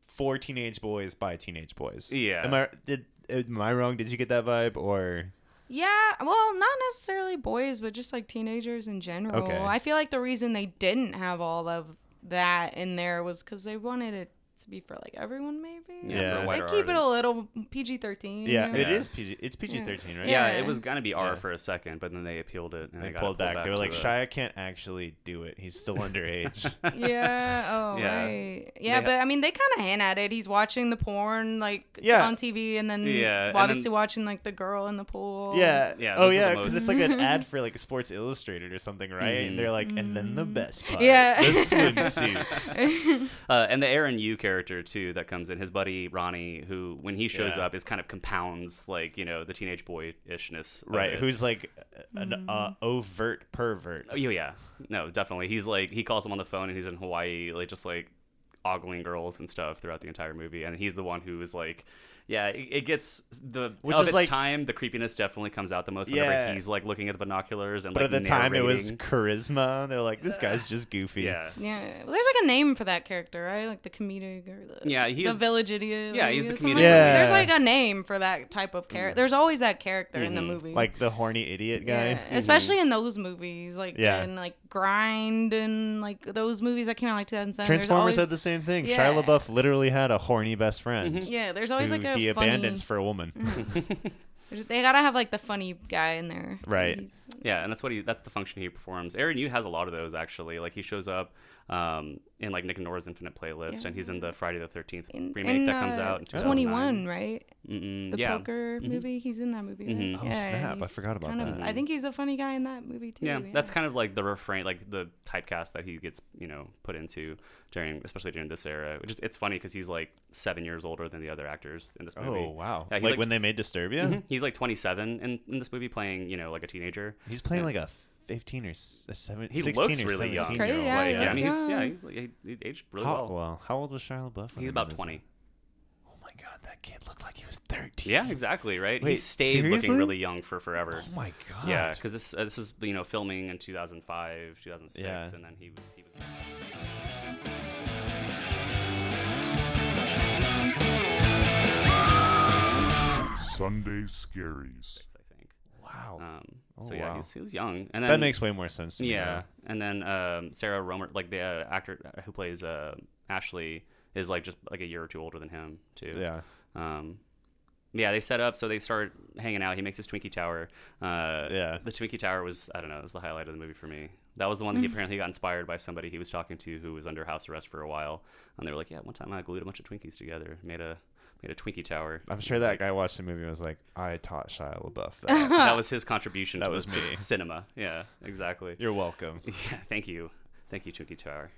for teenage boys by teenage boys.
Yeah.
Am I did am I wrong? Did you get that vibe or
Yeah, well, not necessarily boys, but just like teenagers in general.
Okay.
I feel like the reason they didn't have all of that in there was because they wanted it to be for like everyone, maybe.
yeah,
Yeah.
for a
They
keep it a little PG thirteen.
yeah, it
Yeah.
is PG. It's PG thirteen, right?
yeah,
Yeah.
it was gonna be R
Yeah.
for a second, but then they appealed it and
They
they, got
pulled back. They were like,
a-
Shia can't actually do it. He's still underage.
yeah. Oh,
Yeah.
right. Yeah,
They
but I mean, they kind of hint at it. He's watching the porn like
Yeah.
on TV, and then
Yeah, and
obviously
then-
watching like the girl in the pool.
Yeah.
Yeah,
Oh yeah, because
most-
it's like an ad for like Sports Illustrated or something, right? And they're like, and then the best part,
Mm. Yeah.
the swimsuits.
Uh, and the Aaron Yoo character too that comes in, his buddy Ronnie, who when he shows
Yeah.
up is kind of compounds like you know the teenage boyishness,
right? Who's like an uh, overt pervert.
Oh yeah, yeah, no, definitely. He's like he calls him on the phone and he's in Hawaii, like just like ogling girls and stuff throughout the entire movie, and he's the one who is like, yeah, it, it gets the
Which
of
is
its
like-
time. The creepiness definitely comes out the most whenever
Yeah.
he's like looking at the binoculars and
But
like
at the time, it was
narrating.
charisma. They're like, this guy's just goofy.
yeah.
Yeah, well, there's like a name for that character, right? Like the comedic or the
Yeah, he
the
is-
village idiot.
yeah,
like,
he's the
something
comedic
Yeah.
There's like a name for that type of character. Mm-hmm. There's always that character in the mm-hmm. movie.
Like the horny idiot guy.
yeah, mm-hmm. especially in those movies, like
Yeah.
and like Grind and like those movies that came out like 2007. there's
Transformers
always,
had the same thing.
Yeah.
Shia LaBeouf literally had a horny best friend.
Yeah, there's always
who
like a
he
funny.
abandons for a woman. Mm.
there's- They gotta have like the funny guy in there.
Right.
he's-
Yeah, and that's what he that's the function he performs. Aaron Yoo has a lot of those actually. Like he shows up um, in like Nick and Nora's Infinite Playlist, and he's in the Friday the Thirteenth remake
in,
that comes
uh,
out in
21, right?
Mm-mm,
The
yeah.
poker movie. He's in that movie. Right?
Mhm.
Oh,
Yeah,
snap, I forgot about
kind of-
that.
I think he's the funny guy in that movie too.
Yeah, that's kind of like the refrain, like the typecast that he gets, you know, put into during, especially during this era. Which is, it's funny because he's like seven years older than the other actors in this movie.
Oh wow!
Yeah,
like,
like-
when they made Disturbia,
Mhm. He's like 27 in, in this movie, playing, you know, like a teenager.
he's playing like a fifteen or s- a seven.
He
16
looks
or
really young.
17
Crazy,
year old.
yeah,
Like,
he
I
looks
mean, he's
young.
yeah, he, he, he aged really
How,
well.
well, how old was Shia LaBeouf? when
He's
they
about
made this?
20.
Oh my god, that kid looked like he was thirteen.
Yeah, exactly. Right. he stayed
seriously?
looking really young for forever.
Oh my god.
Yeah, because this uh, this was you know filming in 2005, 2006,
Yeah.
and then he was he was.
Sunday Scaries.
Six, I think.
Wow.
Um,
Oh,
so yeah,
wow.
he's, he was young, and then
that makes way more sense to me.
yeah,
now.
and then um, Sarah Roemer, like the uh, actor who plays uh, Ashley, is like just like a year or two older than him too.
Yeah.
Um, yeah, they set up so they start hanging out. He makes his Twinkie Tower. Uh,
Yeah.
the Twinkie Tower was I don't know, it was the highlight of the movie for me. That was the one that he apparently got inspired by somebody he was talking to who was under house arrest for a while, and they were like, yeah, one time I glued a bunch of Twinkies together, made a made a Twinkie Tower.
I'm sure that guy watched the movie and was like, I taught Shia LaBeouf that.
that was his contribution
That
to,
was me.
cinema. Yeah, exactly.
You're welcome.
Yeah, thank you, thank you, Twinkie Tower.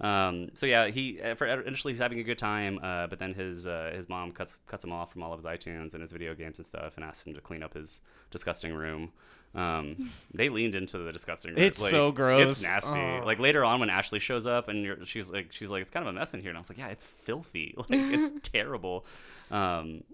Um, so yeah, he uh, for initially he's having a good time, uh, but then his uh, his mom cuts cuts him off from all of his iTunes and his video games and stuff, and asks him to clean up his disgusting room. Um, they leaned into the disgusting.
It's so gross.
It's nasty.
Oh.
Like later on when Ashley shows up and you're, she's like she's like it's kind of a mess in here, and I was like, yeah, it's filthy. Like it's terrible. Um,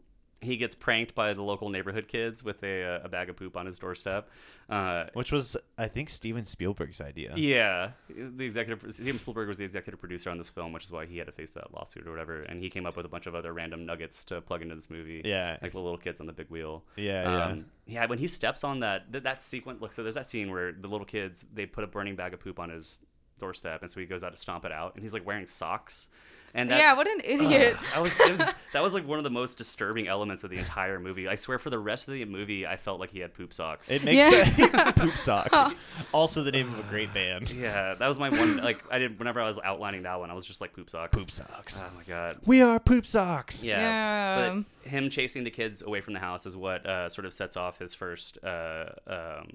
he gets pranked by the local neighborhood kids with a, uh, a bag of poop on his doorstep. Uh,
Which was, I think, Steven Spielberg's idea.
yeah, the executive Steven Spielberg was the executive producer on this film, which is why he had to face that lawsuit or whatever. And he came up with a bunch of other random nuggets to plug into this movie.
Yeah.
like the little kids on the big wheel.
Yeah,
um, yeah. When he steps on that th- that sequence, look. So there's that scene where the little kids they put a burning bag of poop on his doorstep, and so he goes out to stomp it out, and he's like wearing socks. And that,
yeah, what an idiot.
I was, it was that was like one of the most disturbing elements of the entire movie. I swear, for the rest of the movie, I felt like he had poop socks.
It makes
Yeah.
the poop socks. Also the name of a great band.
yeah, that was my one. Like I did whenever I was outlining that one, I was just like poop socks.
Poop socks.
Oh my god.
We are poop socks.
Yeah.
Yeah.
But him chasing the kids away from the house is what uh, sort of sets off his first uh, um,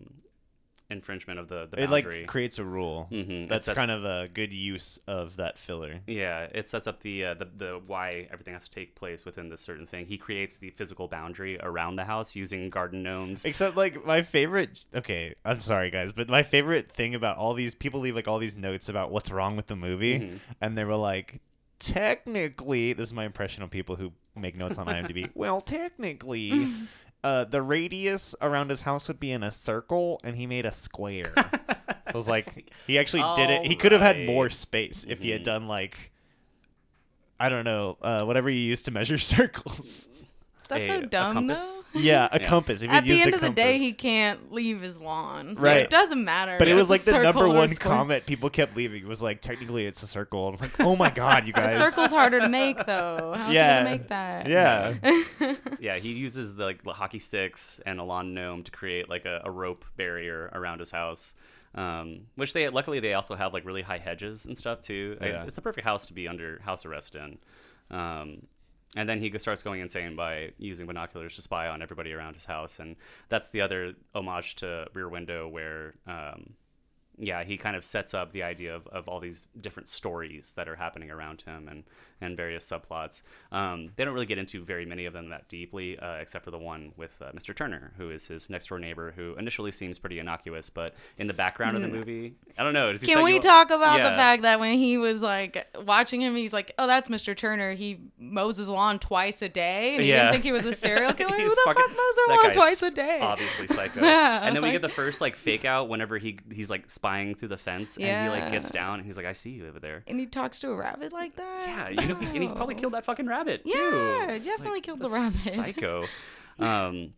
infringement of the, the boundary.
It like creates a rule.
Mhm,
That's
sets-
kind of a good use of that filler.
Yeah, it sets up the, uh, the the why everything has to take place within this certain thing. He creates the physical boundary around the house using garden gnomes.
Except like my favorite okay, I'm sorry guys, but my favorite thing about all these people leave like all these notes about what's wrong with the movie
Mhm.
and they were like technically this is my impression of people who make notes on IMDb. well, technically uh, the radius around his house would be in a circle and he made a square. so I was like he actually did it. He could have had more space if he had
Mhm.
done like I don't know, uh, whatever you use to measure circles.
That's
a-
so dumb,
compass?
though.
Yeah, a
Yeah.
compass. If he
At the
used
end
a
of the day,
compass.
he can't leave his lawn. So
Right.
It doesn't matter.
But it
if
was like
it's a
the number
or a
one
square.
comment people kept leaving. It was like, technically, it's a circle. I'm like, oh my god, you
A
guys.
circle's harder to make, though. How's
Yeah.
he gonna make that?
Yeah.
yeah, he uses the, like the hockey sticks and a lawn gnome to create like a, a rope barrier around his house. Um, which they luckily they also have like really high hedges and stuff too. Like,
Yeah.
It's the perfect house to be under house arrest in. Um, and then he starts going insane by using binoculars to spy on everybody around his house, and that's the other homage to Rear Window, where um, yeah, he kind of sets up the idea of, of all these different stories that are happening around him and, and various subplots. Um, they don't really get into very many of them that deeply, uh, except for the one with uh, Mr. Turner, who is his next door neighbor, who initially seems pretty innocuous, but in the background of the movie, I don't know.
Can we
you-
talk about the fact that when he was like watching him, he's like, "Oh, that's Mr. Turner. He mows his lawn twice a day, and he
Yeah.
didn't think he was a serial killer. Who the
fucking-
fuck mows their lawn twice a day?
Obviously psycho.
Yeah,
and then we get the first like fake out whenever he he's like spying through the fence and he like gets down and he's like, I see you over there.
And he talks to a rabbit like that.
Yeah, you know, he, and he probably killed that fucking rabbit too.
Yeah, definitely killed the rabbit.
Psycho. um,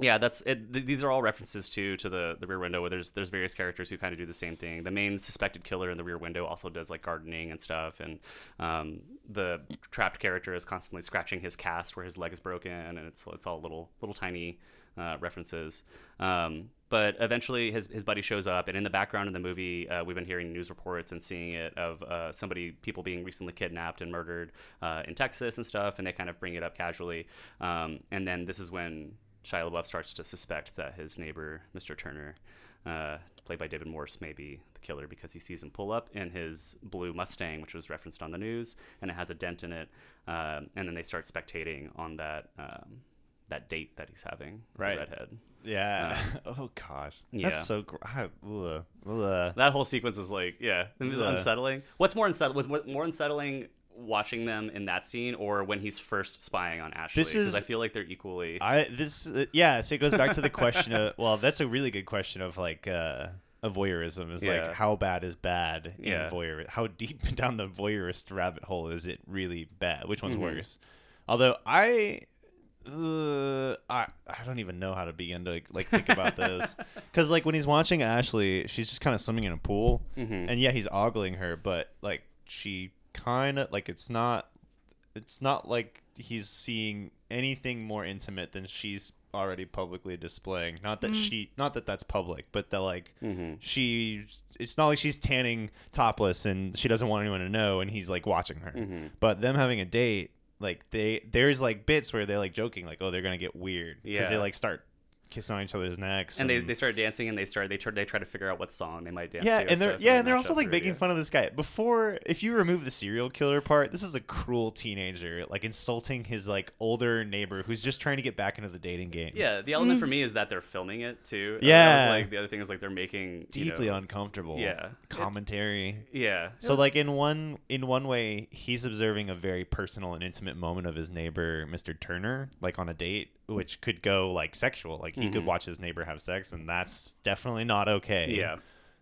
yeah, that's it. Th- these are all references to to the the Rear Window, where there's there's various characters who kind of do the same thing. The main suspected killer in the Rear Window also does like gardening and stuff, and um, the trapped character is constantly scratching his cast where his leg is broken, and it's it's all little little tiny uh, references. Um, but eventually, his his buddy shows up, and in the background of the movie, uh, we've been hearing news reports and seeing it of uh, somebody, people being recently kidnapped and murdered uh, in Texas and stuff, and they kind of bring it up casually. Um, and then this is when Shia LaBeouf starts to suspect that his neighbor, Mr. Turner, uh, played by David Morse, may be the killer because he sees him pull up in his blue Mustang, which was referenced on the news, and it has a dent in it. Um, and then they start spectating on that um, that date that he's having,
Right.
redhead.
Yeah. oh gosh.
Yeah.
That's so. Gr- I, ugh, ugh.
That whole sequence is like, yeah, it was unsettling. What's more unsettling was more unsettling watching them in that scene or when he's first spying on Ashley?
This is-
I feel like they're equally.
I this uh, yeah. So it goes back to the question of well, that's a really good question of like uh of voyeurism is
Yeah.
like how bad is bad in
Yeah.
voyeur how deep down the voyeurist rabbit hole is it really bad which one's
Mhm.
worse although i uh, I I don't even know how to begin to like think about this because like when he's watching Ashley, she's just kind of swimming in a pool,
Mhm.
and yeah, he's ogling her, but like she kind of like it's not it's not like he's seeing anything more intimate than she's already publicly displaying. Not that she, not that that's public, but that like
Mhm.
she, it's not like she's tanning topless and she doesn't want anyone to know, and he's like watching her.
Mhm.
But them having a date, like they, there's like bits where they're like joking, like oh they're gonna get weird. Because they like start kissing on each other's necks,
and they, they start dancing and they start they try they try to figure out what song they might dance
yeah,
to
and they're yeah, and they're also like making fun of this guy. Before, if you remove the serial killer part, this is a cruel teenager like insulting his like older neighbor who's just trying to get back into the dating game.
Yeah, the element for hmm. me is that they're filming it too. And that was,
Yeah.
like the other thing is like they're making you
deeply
know-
uncomfortable.
Yeah.
commentary.
Yeah.
So like in one in one way, he's observing a very personal and intimate moment of his neighbor, Mr. Turner, like on a date, which could go like sexual. Like he could
Mhm.
watch his neighbor have sex, and that's definitely not okay.
Yeah.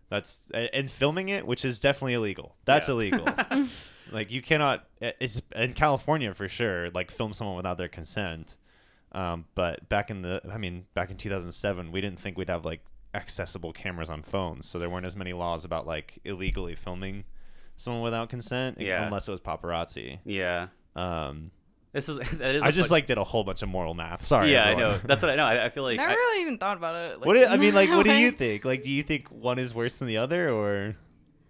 That's and filming it, which is definitely illegal. That's
Yeah.
illegal. like you cannot. It's in California for sure. Like film someone without their consent. Um, but back in the, I mean, back in 2007, we didn't think we'd have like accessible cameras on phones, so there weren't as many laws about like illegally filming someone without consent,
Yeah.
unless it was paparazzi.
Yeah.
Um,
This is that is.
I
a
just like did a whole bunch of moral math. Sorry.
Yeah, I know. That's what I know. I, I feel like
Never
I-
really even thought about it. Like,
What do, I mean, like, what do you think? Like, do you think one is worse than the other, or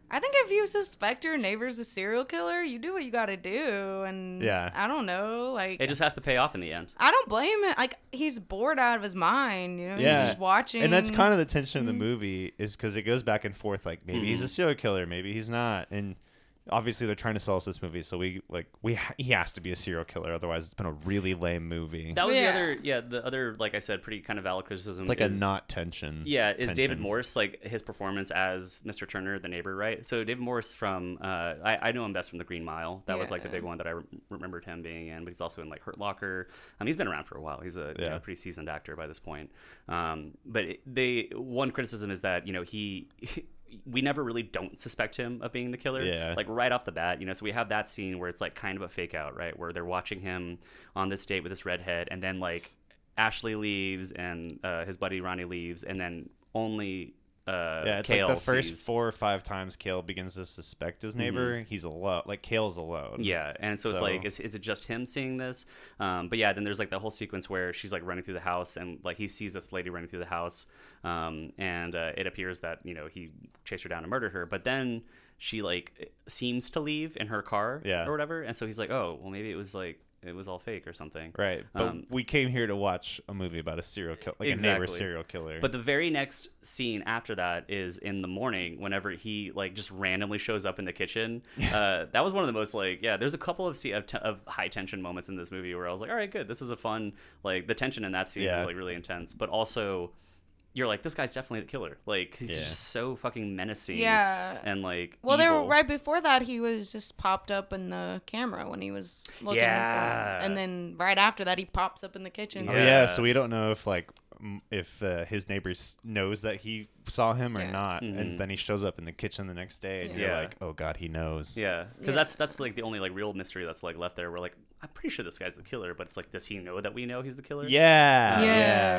I think if you suspect your neighbor's a serial killer, you do what you got to do, and
Yeah.
I don't know, like
it just has to pay off in the end.
I don't blame him. Like he's bored out of his mind, you know.
yeah,
He's just watching,
And that's kind of the tension of
Mm-hmm.
the movie is because it goes back and forth. Like, maybe he's a serial killer, maybe he's not, and obviously they're trying to sell us this movie, so we like we ha- he has to be a serial killer, otherwise it's been a really lame movie.
That was
Yeah.
the other, yeah, the other, like I said, pretty kind of valid criticism.
It's like
is-
a not tension.
Yeah, is David
tension.
Morse like his performance as Mr. Turner, the neighbor, right? So David Morse from uh, I, I know him best from The Green Mile. That was like the big one that I re- remembered him being in. But he's also in like Hurt Locker. Um, he's been around for a while. He's a you know, pretty seasoned actor by this point. Um, but it, they one criticism is that you know he. We never really don't suspect him of being the killer.
Yeah.
Like right off the bat, you know. So we have that scene where it's like kind of a fake out, right? Where they're watching him on this date with this redhead, and then like Ashley leaves and uh, his buddy Ronnie leaves, and then only uh,
Yeah, it's
Kale
like the first
sees-
four or five times Kale begins to suspect his neighbor, he's alone. Like Kale's alone.
Mm-hmm. Yeah, and so, it's like, is, is it just him seeing this? Um, but yeah, then there's like the whole sequence where she's like running through the house, and like he sees this lady running through the house, um, and uh, it appears that you know he chased her down and murdered her. But then she like seems to leave in her car,
Yeah.
or whatever, and so he's like, oh, well maybe it was like it was all fake or something,
Right. But
Um,
we came here to watch a movie about a serial killer, like a neighbor serial killer.
But the very next scene after that is in the morning, whenever he like just randomly shows up in the kitchen. Uh, that was one of the most like yeah. There's a couple of, of, t- of high tension moments in this movie where I was like, all right, good. This is a fun like the tension in that scene
Yeah.
is like really intense, but also you're like this guy's definitely the killer. Like he's
Yeah.
just so fucking menacing.
Yeah.
And like
Well, they were right before that. He was just popped up in the camera when he was looking.
Yeah.
For, and then right after that, he pops up in the kitchen.
Oh,
Yeah.
yeah. so we don't know if like if uh, his neighbors knows that he saw him or
Yeah.
not,
Mhm.
and then he shows up in the kitchen the next day, and
Yeah.
you're
Yeah.
like, oh god, he knows.
Yeah, because
Yeah.
that's that's like the only like real mystery that's like left there. We're like, I'm pretty sure this guy's the killer, but it's like, does he know that we know he's the killer?
Yeah.
Yeah.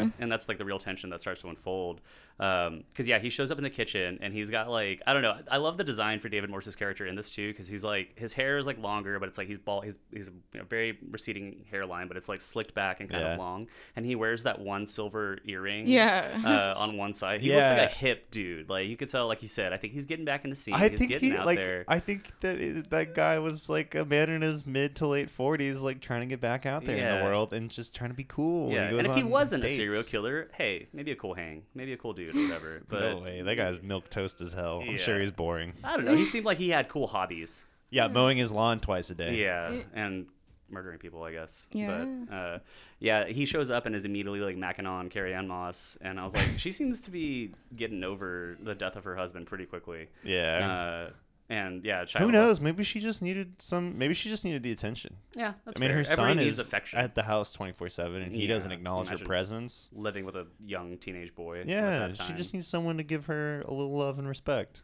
Yeah.
and that's like the real tension that starts to unfold. Because yeah, he shows up in the kitchen and he's got like I don't know. I love the design for David Morse's character in this too because he's like his hair is like longer, but it's like he's bald. He's he's a you know, very receding hairline, but it's like slicked back and kind
Yeah.
of long. And he wears that one silver earring.
Yeah.
Uh, on one side, he looks like a hip dude. Like you could tell, like you said, I think he's getting back in the scene.
I
he's
think
getting
he
out
like.
there.
I think that it, that guy was like a man in his mid to late forties, like trying to get back out there in
Yeah.
the world and just trying to be cool. when
Yeah,
he goes
and if he wasn't a serial killer, hey, maybe a cool hang, maybe a cool dude or whatever. But
no way, that guy's milk toast as hell. I'm sure
Yeah.
he's boring.
I don't know. He seemed like he had cool hobbies.
Yeah, mowing his lawn twice a day.
Yeah, and murdering people, I guess.
Yeah.
But uh, yeah, he shows up and is immediately like macking on Carrie-Anne Moss, and I was like, she seems to be getting over the death of her husband pretty quickly.
Yeah.
Uh, and yeah,
Who knows? Maybe she just needed some. Maybe she just needed the attention.
Yeah, that's
I mean,
fair.
her son is
affection.
at the house twenty four seven, and he doesn't acknowledge her presence.
living with a young teenage boy.
Yeah,
that
she just needs someone to give her a little love and respect.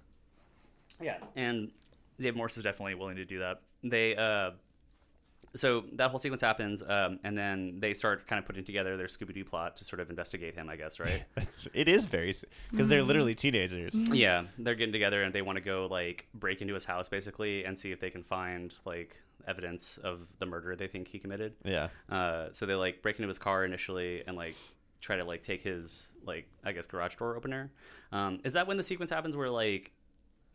Yeah, and Dave Morse is definitely willing to do that. They uh, so that whole sequence happens, um, and then they start kind of putting together their Scooby Doo plot to sort of investigate him, I guess, right?
It's it is very because they're literally teenagers.
yeah, they're getting together and they want to go like break into his house basically and see if they can find like evidence of the murder they think he committed.
Yeah,
Uh, so they like break into his car initially and like try to like take his like I guess garage door opener. Um, is that when the sequence happens where like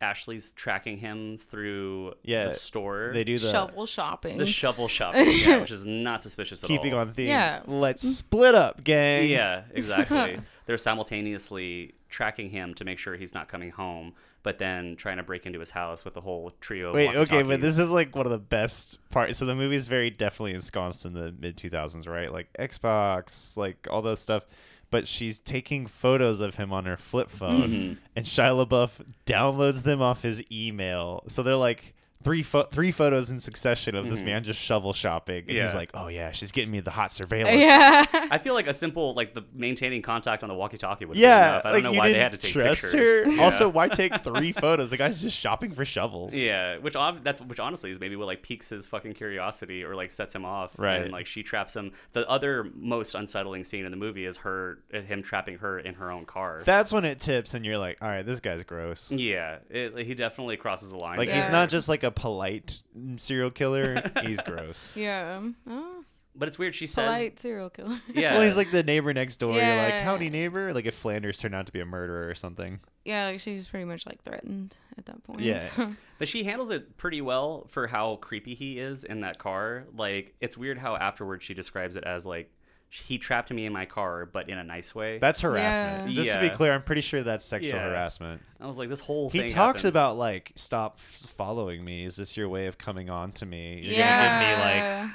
Ashley's tracking him through
Yeah,
the store?
they do the
Shovel shopping.
the shovel shopping, yeah, which is not suspicious at
keeping
all.
Keeping on theme.
Yeah.
let's split up, gang.
Yeah, exactly. They're simultaneously tracking him to make sure he's not coming home, but then trying to break into his house with the whole trio.
Wait, okay, but this is like one of the best parts. So the movie's very definitely ensconced in the mid 2000s, right? Like Xbox, like all that stuff. But she's taking photos of him on her flip phone,
Mm-hmm.
and Shia LaBeouf downloads them off his email. So they're like three fo- three photos in succession of
Mm-hmm.
this man just shovel shopping, and he's like, "Oh yeah, she's getting me the hot surveillance."
Yeah.
I feel like a simple like the maintaining contact on the walkie-talkie would be
Yeah,
enough. I don't
like
know why they had to take
trust
pictures.
her.
Yeah.
Also, why take three photos? The guy's just shopping for shovels.
Yeah, which ob- that's which honestly is maybe what like piques his fucking curiosity or like sets him off.
Right.
And like she traps him. The other most unsettling scene in the movie is her him trapping her in her own car.
That's when it tips, and you're like, "All right, this guy's gross."
yeah, it, he definitely crosses the line.
Like
there.
he's not just like a polite serial killer; he's gross.
yeah. Um, oh,
but it's weird. She says,
polite serial killer.
yeah,
Well, he's like the neighbor next door. You're like,
Yeah.
"Howdy, neighbor!" Like if Flanders turned out to be a murderer or something.
yeah, like she's pretty much like threatened at that point.
Yeah.
so-
But she handles it pretty well for how creepy he is in that car. Like, it's weird how afterwards she describes it as like he trapped me in my car, but in a nice way.
That's harassment.
Yeah.
Just to be clear, I'm pretty sure that's sexual
Yeah.
harassment.
I was like, this whole
He
thing.
talks
happens.
about like, stop following me. Is this your way of coming on to me? You're
yeah.
gonna give me like,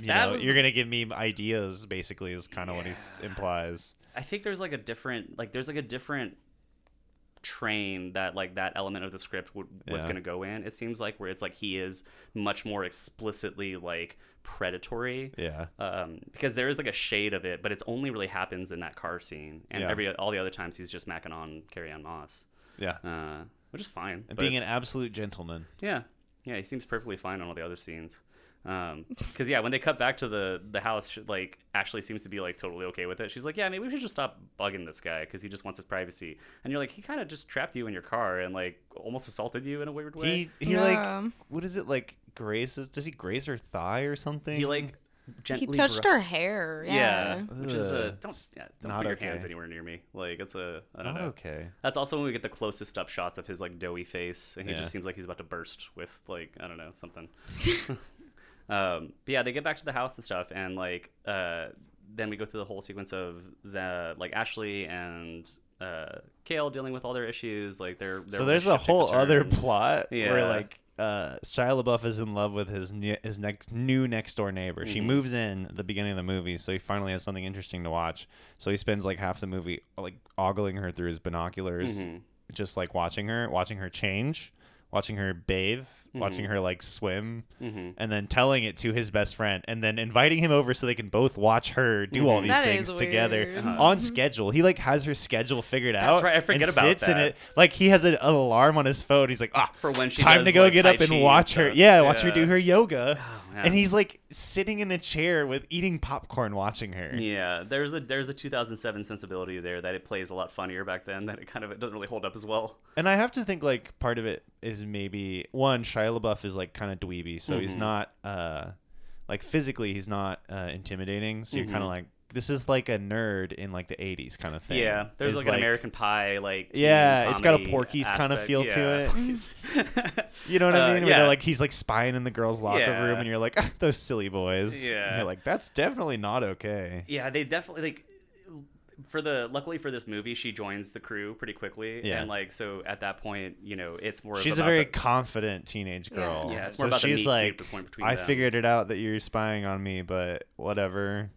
you
That
know, you're
the-
gonna give me ideas. Basically, is kind of what he implies.
I think there's like a different, like, there's like a different train that like that element of the script would, was
Yeah.
going to go in. It seems like where it's like he is much more explicitly like predatory.
Yeah.
um, because there is like a shade of it, but it's only really happens in that car scene, and
Yeah.
every all the other times he's just macking on Carrie-Anne Moss,
Yeah.
uh, which is fine.
And being an absolute gentleman.
yeah, yeah, he seems perfectly fine on all the other scenes. Um, because yeah, when they cut back to the the house, she, like Ashley seems to be like totally okay with it. She's like, yeah, maybe we should just stop bugging this guy because he just wants his privacy. And you're like, he kind of just trapped you in your car and like almost assaulted you in a weird way.
He he
Yeah.
like what is it like? Graces? Does he graze her thigh or something?
He like gently
he touched
brushed-
her hair.
Yeah,
Yeah.
which is a
Ugh,
don't yeah, don't
not
put your
okay.
hands anywhere near me. Like it's a I don't
Not
know.
okay.
That's also when we get the closest up shots of his like doughy face, and he
Yeah.
just seems like he's about to burst with like I don't know something. um, but yeah, they get back to the house and stuff, and like uh, then we go through the whole sequence of the like Ashley and uh, Kale dealing with all their issues. Like their, their
So there's a whole other plot where
Yeah.
like uh, Shia LaBeouf is in love with his ne- his next new next door neighbor. She
Mhm.
moves in at the beginning of the movie, so he finally has something interesting to watch. So he spends like half the movie like ogling her through his binoculars,
Mhm.
just like watching her, watching her change, watching her bathe, watching
Mhm.
her like swim,
Mhm.
and then telling it to his best friend, and then inviting him over so they can both watch her do all
Mhm.
these
That
things together.
Uh-huh.
on schedule. He like has her schedule figured
That's
out.
That's right, I forget
and
about
sits in
that.
it like he has an, an alarm on his phone. He's like, ah,
For when she
time to go
like,
get up and
Chi and
watch her. Yeah, watch her do her yoga.
Man.
and he's like sitting in a chair with eating popcorn, watching her.
Yeah, there's a there's a 2007 sensibility there that it plays a lot funnier back then. That it kind of it doesn't really hold up as well.
And I have to think like part of it is maybe one Shia LaBeouf is like kind of dweeby, so he's
Mhm.
not uh like physically he's not uh intimidating. So you're kind of like this is like a nerd in like the 80s kind of thing.
Yeah, there's like, an American Pie like
Yeah, it's got a Porky's kinda
aspect.
feel to it. You know what I
Uh,
mean? Where
yeah.
they're like he's like spying in the girls' locker
Yeah.
room, and you're like, "Ah, those silly boys. And
Yeah.
you're like, that's definitely not okay.
yeah, they definitely like for the luckily for this movie, she joins the crew pretty quickly,
Yeah.
and like so at that point, you know, it's more.
She's
of
a very
the-
confident teenage girl.
Yeah, it's
so
more about
she's
meet
like,
cute point between
I
them.
figured it out that you're spying on me, but whatever.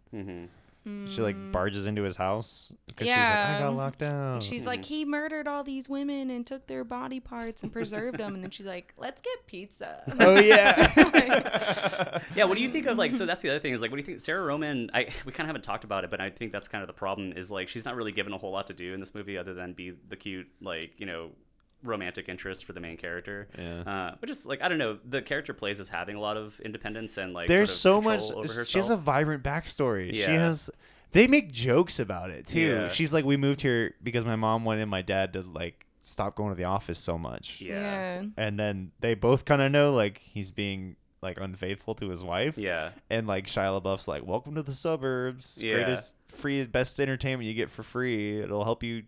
She like mm. barges into his house because she's like, I got locked down.
She's like, he murdered all these women and took their body parts and preserved them. And then she's like, let's get pizza.
oh yeah.
Yeah, what do you think of like? So that's the other thing is like, what do you think? Sarah Roemer, I we kind of haven't talked about it, but I think that's kind of the problem is like she's not really given a whole lot to do in this movie other than be the cute like you know romantic interest for the main character.
Yeah.
Uh, but just like I don't know, the character plays as having a lot of independence and like
There's
sort
so much.
over
She has a vibrant backstory. She has. They make jokes about it too.
Yeah.
She's like, we moved here because my mom wanted my dad to like stop going to the office so much.
yeah.
And then they both kind of know like he's being like unfaithful to his wife.
Yeah.
And like Shia LaBeouf's like, welcome to the suburbs.
Yeah.
Greatest free, best entertainment you get for free. It'll help you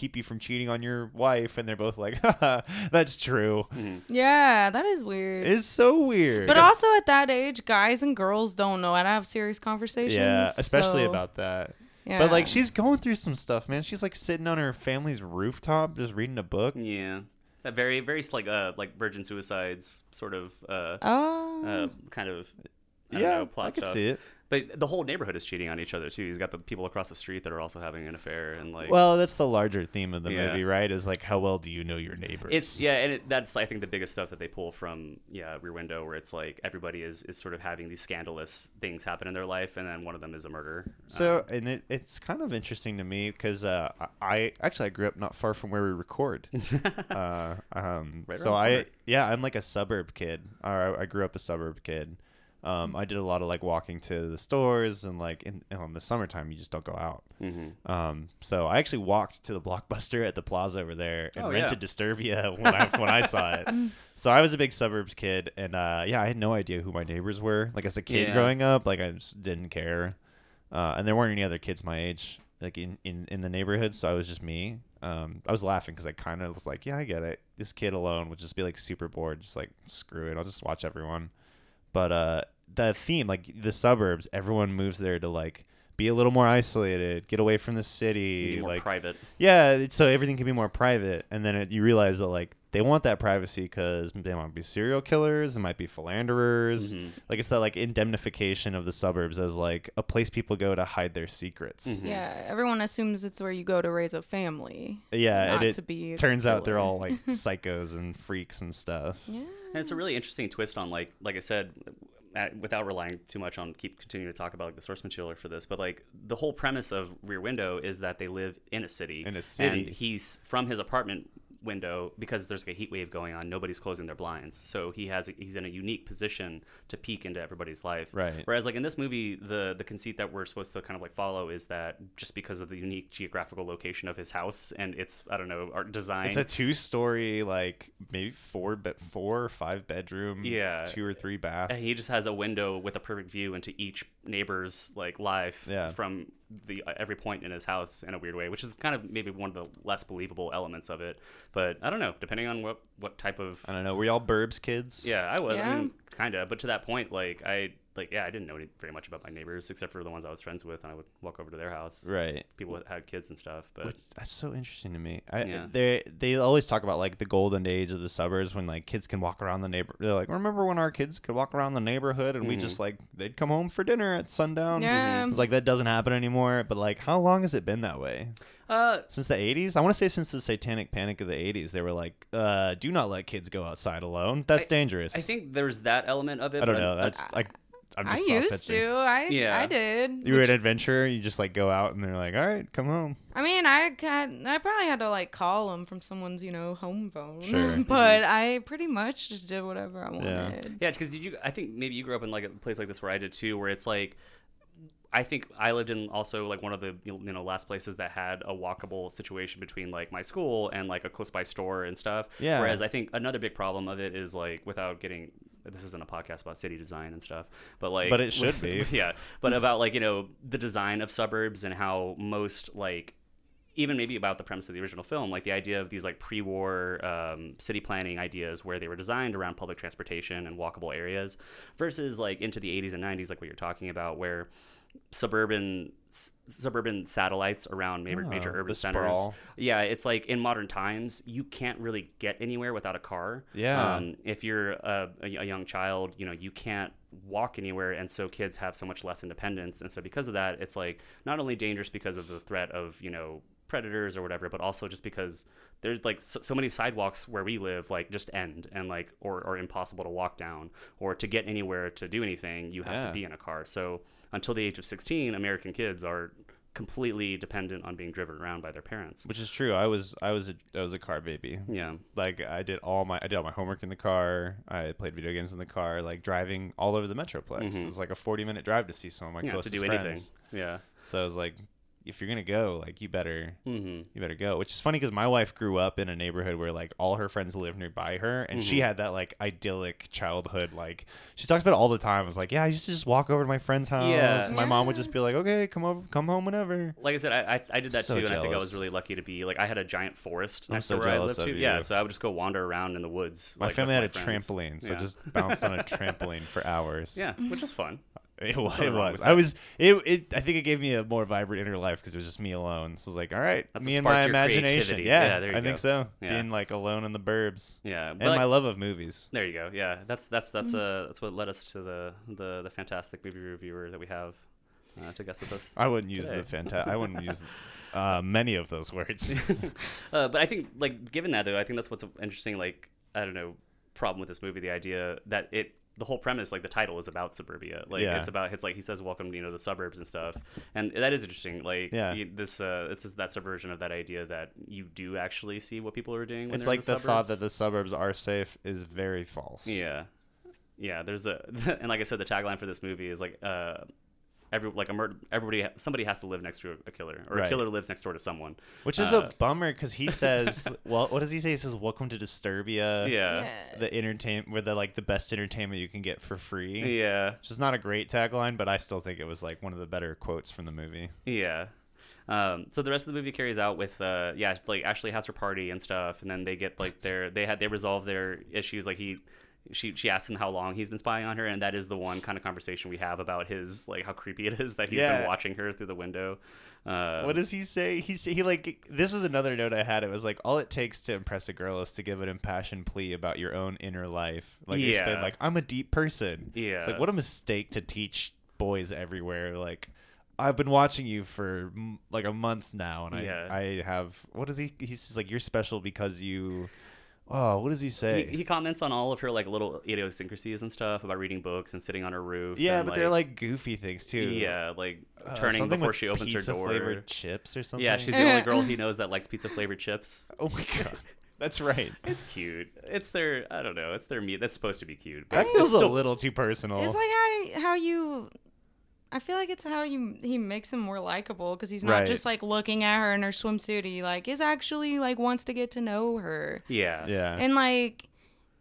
keep you from cheating on your wife. And they're both like, Haha, that's true.
yeah, that is weird.
It's so weird.
but also at that age, guys and girls don't know how to have serious conversations.
yeah, especially
so-
about that.
Yeah.
But like she's going through some stuff, man. She's like sitting on her family's rooftop just reading a book.
Yeah. That very very like uh like virgin suicides sort of uh
Oh.
uh kind of I don't
yeah,
know, plot
I could
stuff.
see it.
But the whole neighborhood is cheating on each other too. He's got the people across the street that are also having an affair, and like,
Well, that's the larger theme of the
Yeah.
movie, right? Is like how well do you know your neighbors?
it's yeah, and it, that's I think the biggest stuff that they pull from yeah Rear Window, where it's like everybody is is sort of having these scandalous things happen in their life, and then one of them is a murder.
So, and it, it's kind of interesting to me because uh, I I- actually I grew up not far from where we record. uh, um,
Right
so I yeah I'm like a suburb kid. Or I, I grew up a suburb kid. Um, I did a lot of like walking to the stores and like in, in the summertime you just don't go out.
Mm-hmm.
Um, so I actually walked to the Blockbuster at the plaza over there and
Oh,
rented
yeah.
Disturbia when I when I saw it. So I was a big suburbs kid, and uh, yeah, I had no idea who my neighbors were. Like as a kid
Yeah.
growing up, like I just didn't care, uh, and there weren't any other kids my age like in in, in the neighborhood, so I was just me. Um, I was laughing because I kind of was like, yeah, I get it. This kid alone would just be like super bored, just like screw it, I'll just watch everyone. But uh, the theme, like the suburbs, everyone moves there to like be a little more isolated, get away from the city,
more
like
private.
yeah, it's- so everything can be more private, and then it, you realize that like they want that privacy because they might be serial killers, they might be philanderers.
Mm-hmm.
Like it's that like indemnification of the suburbs as like a place people go to hide their secrets.
Mm-hmm.
Yeah, everyone assumes it's where you go to raise a family.
Yeah,
Not
and it
to be
turns out they're all like psychos and freaks and stuff.
Yeah.
And it's a really interesting twist on like like I said, without relying too much on keep continuing to talk about like the source material for this, but like the whole premise of Rear Window is that they live in a city.
In a city.
And he's from his apartment window because there's like a heat wave going on. Nobody's closing their blinds, so he has he's in a unique position to peek into everybody's life.
Right.
Whereas like in this movie, the the conceit that we're supposed to kind of like follow is that just because of the unique geographical location of his house and its I don't know art design.
It's a two-story, like maybe four, but four or five bedroom,
Yeah.
two or three bath.
And he just has a window with a perfect view into each neighbor's like life
Yeah.
from the uh, every point in his house in a weird way, which is kind of maybe one of the less believable elements of it. But I don't know, depending on what what type of
I don't know. Were y'all burbs kids?
yeah, I was. I mean, kind of. But to that point, like I like yeah, I didn't know any, very much about my neighbors except for the ones I was friends with, and I would walk over to their house.
Right.
People that had kids and stuff. But
Which, that's so interesting to me. I,
Yeah.
They they always talk about like the golden age of the suburbs when like kids can walk around the neighbor. They're like, remember when our kids could walk around the neighborhood and we
Mm-hmm.
just like they'd come home for dinner at sundown.
Yeah.
It's like that doesn't happen anymore. But like, how long has it been that way?
uh,
Since the 80s? I want to say since the satanic panic of the 80s, they were like, uh, do not let kids go outside alone. That's dangerous.
I think there's that element of it.
I don't
but
know. That's like, I'm
I
just
used
soft-pitching.
to. I
Yeah.
I did.
You were an adventurer. You just like go out and they're like, all right, come home.
I mean, I had I probably had to like call them from someone's you know home phone.
Sure.
but I pretty much just did whatever I wanted.
Yeah, because did you? I think maybe you grew up in like a place like this where I did too, where it's like. I think I lived in also like one of the you know last places that had a walkable situation between like my school and like a close by store and stuff.
Yeah.
Whereas I think another big problem of it is like without getting this isn't a podcast about city design and stuff, but like
But it should be.
yeah. But about like you know the design of suburbs and how most like even maybe about the premise of the original film, like the idea of these like pre-war um, city planning ideas where they were designed around public transportation and walkable areas, versus like into the 80s and 90s, like what you're talking about, where suburban s- suburban satellites around major, major
Oh,
urban centers.
sprawl.
Yeah, it's like in modern times, you can't really get anywhere without a car.
Yeah.
Um, if you're a, a, young child, you know, you can't walk anywhere. And so kids have so much less independence. And so because of that, it's like not only dangerous because of the threat of, you know, predators or whatever, but also just because there's like so, so many sidewalks where we live like just end and like or, or impossible to walk down or to get anywhere to do anything you have
Yeah.
to be in a car so until the age of 16 american kids are completely dependent on being driven around by their parents
Which is true. I was I was a I was a car baby.
yeah
Like I did all my I did all my homework in the car. I played video games in the car. Like driving all over the metroplex. It was like a forty minute drive to see some of my
Mm-hmm. yeah to
closest
do
friends.
anything yeah
So I was like, if you're gonna go, like you better
mm-hmm.
you better go. Which is funny because my wife grew up in a neighborhood where like all her friends lived nearby her, and
Mm-hmm.
she had that like idyllic childhood. Like she talks about it all the time. It's like, yeah, I used to just walk over to my friend's house.
Yeah.
and my mom would just be like, okay, come over, come home whenever.
like I said, I I, I did that
So
too, and I think I was really lucky to be like I had a giant forest
I'm
next
so
to where I
jealous
lived
of
too. Yeah, so I would just go wander around in the woods.
My
like,
family
with
had a
friends.
trampoline, so
yeah.
just bounced on a trampoline for hours.
yeah, which is fun.
It, wa-
Nothing
it was. I was. It, it. I think it gave me a more vibrant inner life because it was just me alone. So I was like, all right,
That's
me and my imagination. Yeah,
Yeah, there you
I think so.
Yeah.
Being like alone in the burbs.
Yeah,
and
like-
my love of movies.
There you go. Yeah, that's that's that's uh that's what led us to the the, the fantastic movie reviewer that we have uh, to guest with us.
I wouldn't use
today.
the fanta- I wouldn't use uh, many of those words.
Uh, but I think like given that though, I think that's what's interesting. Like I don't know, problem with this movie, the idea that it. The whole premise, like the title, is about suburbia. Like
Yeah.
it's about it's like he says, "Welcome, to, you know, the suburbs and stuff," and that is interesting. Like
Yeah.
you, this, uh, it's just that subversion of that idea that you do actually see what people are doing. When
it's like the, thought that the suburbs are safe is very false.
Yeah, yeah. There's a and like I said, the tagline for this movie is like uh, every like a murder. Everybody, somebody has to live next to a killer, or a killer lives next door to someone.
Which is
Uh,
a bummer because he says, "Well, what does he say?" He says, "Welcome to Disturbia."
yeah,
Yeah.
The entertain, where the like the best entertainment you can get for free.
yeah,
Which is not a great tagline, but I still think it was like one of the better quotes from the movie.
yeah. Um, so the rest of the movie carries out with uh, yeah, like Ashley has her party and stuff, and then they get like their they had they resolve their issues. Like he. She, she asks him how long he's been spying on her, and that is the one kind of conversation we have about his like how creepy it is that he's
Yeah.
been watching her through the window. Uh,
What does he say? He he like this was another note I had. It was like all it takes to impress a girl is to give an impassioned plea about your own inner life. Like explain
Yeah.
like I'm a deep person.
Yeah.
It's like what a mistake to teach boys everywhere. Like I've been watching you for like a month now, and
Yeah.
I I have what is he? He says like you're special because you. Oh, what does he say?
he, he comments on all of her like little idiosyncrasies and stuff about reading books and sitting on her roof.
yeah,
and,
but they're like goofy things too.
yeah, like
Uh,
turning before she opens her
pizza
door.
flavored chips or something.
Yeah, she's the only girl he knows that likes pizza flavored chips.
Oh my god, that's right.
It's cute. It's their I don't know. It's their meat. That's supposed to be cute. But
That feels
still-
a little too personal.
It's like how how you. I feel like it's how you he makes him more likable because he's not
Right.
just like looking at her in her swimsuit. He like is actually like wants to get to know her.
yeah.
yeah.
and like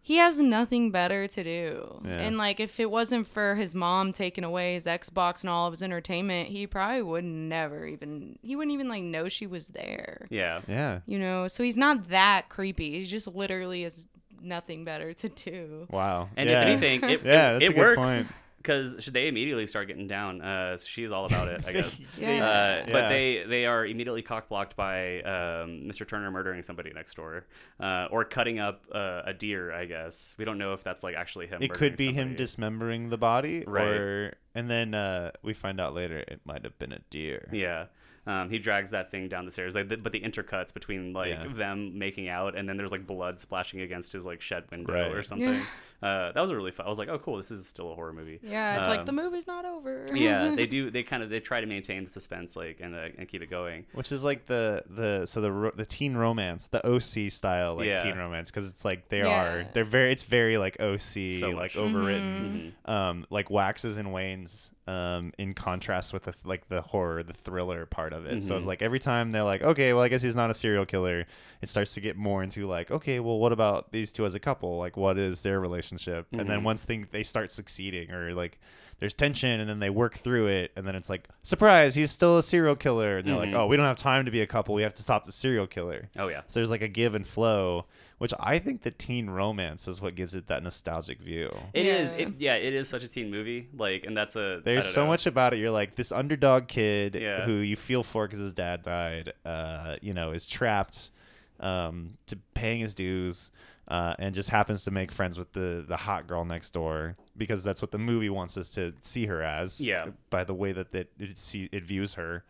he has nothing better to do
Yeah.
and like if it wasn't for his mom taking away his xbox and all of his entertainment he probably would never even he wouldn't even like know she was there
Yeah.
yeah.
you know so he's not that creepy he just literally has nothing better to do
Wow.
And
yeah.
if anything, it,
Yeah,
it, it works
point.
Because they immediately start getting down. Uh, she's all about it, I guess.
Yeah.
Uh,
Yeah.
But they they are immediately cockblocked by um, Mr. Turner murdering somebody next door, uh, or cutting up uh, a deer. I guess we don't know if that's like actually him.
it could
murdering
be him dismembering the body,
Right.
or and then uh, we find out later it might have been a deer.
Yeah. Um, he drags that thing down the stairs, like, the, but the intercuts between like
Yeah.
them making out, and then there's like blood splashing against his like shed window
Right.
or something. Uh, that was a really fun. I was like, oh, cool, this is still a horror movie.
yeah it's like
Um,
the movie's not over
yeah, they do. They kind of they try to maintain the suspense, like, and uh, and keep it going.
Which is like the the so the ro- the teen romance, the OC style like
Yeah.
teen romance, because it's like they
Yeah.
are they're very it's very like OC
So
like
much.
overwritten, um like waxes and wanes, um in contrast with the like the horror, the thriller part of it. So it's
Mhm.
like every time they're like, okay, well I guess he's not a serial killer. It starts to get more into like, okay, well what about these two as a couple? Like what is their relationship? And then
Mhm.
once thing they start succeeding or like there's tension and then they work through it and then it's like surprise he's still a serial killer and they're like
Mhm.
oh we don't have time to be a couple we have to stop the serial killer
Oh yeah,
so there's like a give and flow which i think the teen romance is what gives it that nostalgic view
it is.
Yeah.
It, yeah, it is such a teen movie. Like, and that's a.
there's so
know.
much about it you're like this underdog kid
Yeah.
who you feel for because his dad died uh, you know is trapped um, to paying his dues uh, and just happens to make friends with the the hot girl next door because that's what the movie wants us to see her as
Yeah.
by the way that it it, see, it views her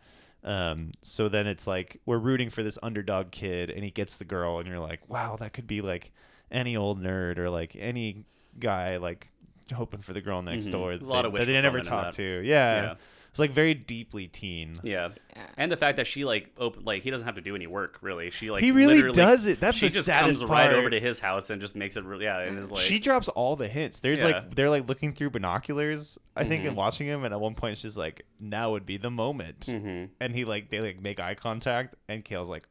um, so then it's like we're rooting for this underdog kid and he gets the girl and you're like wow that could be like any old nerd or like any guy like hoping for the girl next
Mhm.
door that
a lot
they,
of
that they never talk to yeah.
Yeah.
It's like very deeply teen
Yeah.
Yeah.
And the fact that she like open like he doesn't have to do any work really. She like
He really
literally-
does it. That's
she
the
just
saddest
comes right over to his house and just makes it really yeah and is like
she drops all the hints. There's
Yeah.
like they're like looking through binoculars. I think in
Mhm.
watching him, and at one point she's like, "Now would be the moment,"
Mhm.
and he like they like make eye contact, and Kale's like,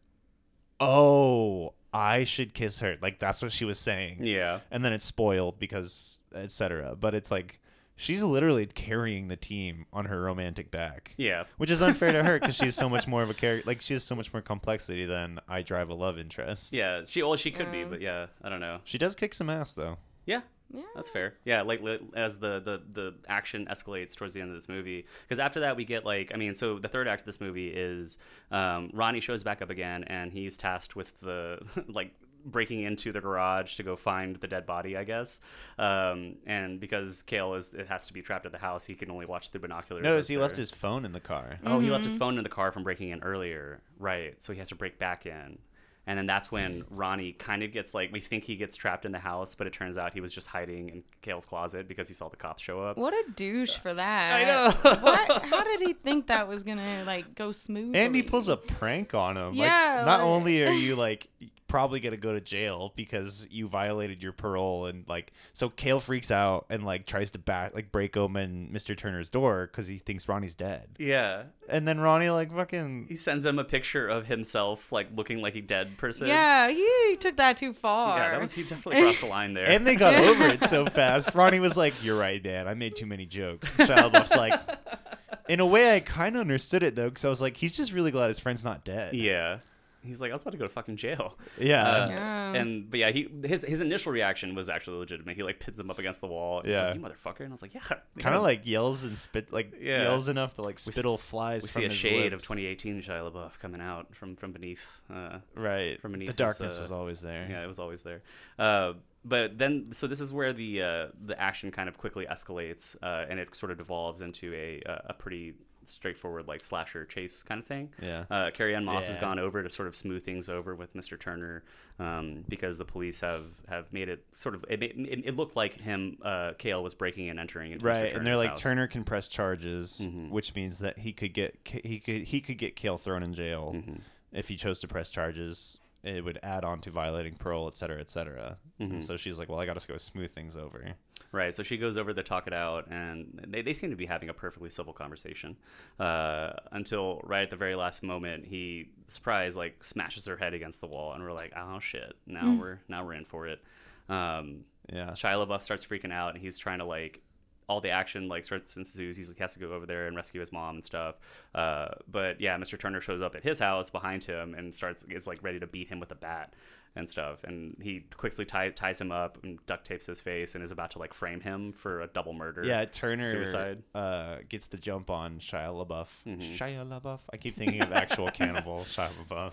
"Oh, I should kiss her." Like that's what she was saying.
yeah
And then it's spoiled because etc. But it's like she's literally carrying the team on her romantic back.
yeah
Which is unfair to her because she's so much more of a character. Like she has so much more complexity than I drive a love interest.
yeah she well she could be
Um,
but yeah I don't know
She does kick some ass though.
yeah
Yeah.
That's fair. Yeah, like li- as the, the the action escalates towards the end of this movie, because after that we get like, I mean, so the third act of this movie is um, Ronnie shows back up again, and he's tasked with the like breaking into the garage to go find the dead body, I guess. Um, and because Kale is it has to be trapped at the house, he can only watch through binoculars.
Notice
as
he left his phone in the car.
Oh, he left his phone in the car from breaking in earlier. Right. So he has to break back in. And then that's when Ronnie kind of gets like, we think he gets trapped in the house, but it turns out he was just hiding in Kale's closet because he saw the cops show up.
What a douche for that.
I know.
what? How did he think that was gonna like go smooth?
And he pulls a prank on him.
Yeah,
Like, not
like-
only are you like probably gonna go to jail because you violated your parole, and like so Kale freaks out and like tries to back like break open Mr. Turner's door because he thinks Ronnie's dead.
Yeah.
And then Ronnie like fucking
He sends him a picture of himself, like looking like a dead person.
Yeah, he took that too far.
Yeah, that was, he definitely crossed the line there.
and they got over it so fast. Ronnie was like, "You're right, man. I made too many jokes." Shia LaBeouf's like, in a way, I kind of understood it though, because I was like, he's just really glad his friend's not dead.
yeah. He's like, I was about to go to fucking jail.
Yeah.
Uh,
Yeah.
And but yeah, he his his initial reaction was actually legitimate. He like pins him up against the wall. And he's
Yeah.
like, you motherfucker. And I was like, yeah.
kind of like yells and spit, like
Yeah.
yells enough that like spittle flies
we
from
see a
his
shade
lips.
of 2018 Shia LaBeouf coming out from from beneath. Uh,
Right.
from beneath
the
his,
darkness
uh,
was always there.
yeah, it was always there. Uh, but then, so this is where the uh, the action kind of quickly escalates, uh, and it sort of devolves into a a pretty straightforward like slasher chase kind of thing.
Yeah.
Uh, Carrie-Anne Moss has gone over to sort of smooth things over with Mr. Turner um, because the police have have made it sort of it, it, it looked like him uh, Kale was breaking and entering.
Right, and they're like
house.
Turner can press charges,
Mm-hmm.
which means that he could get he could he could get Kale thrown in jail
Mm-hmm.
if he chose to press charges. It would add on to violating parole, et cetera, et cetera.
Mm-hmm.
And so she's like, "Well, I got to go smooth things over."
Right, so she goes over to talk it out, and they, they seem to be having a perfectly civil conversation uh, until right at the very last moment, he surprise like smashes her head against the wall, and we're like, oh shit, now we're now we're in for it. Um,
Yeah,
Shia LaBeouf starts freaking out, and he's trying to like all the action like starts ensues. He's, he has to go over there and rescue his mom and stuff. Uh, but yeah, Mr. Turner shows up at his house behind him and starts is like ready to beat him with a bat and stuff. And he quickly tie, ties him up and duct tapes his face and is about to like frame him for a double murder.
yeah. Turner
Suicide.
Uh, gets the jump on Shia LaBeouf.
Mm-hmm.
Shia LaBeouf. I keep thinking of actual cannibal Shia LaBeouf.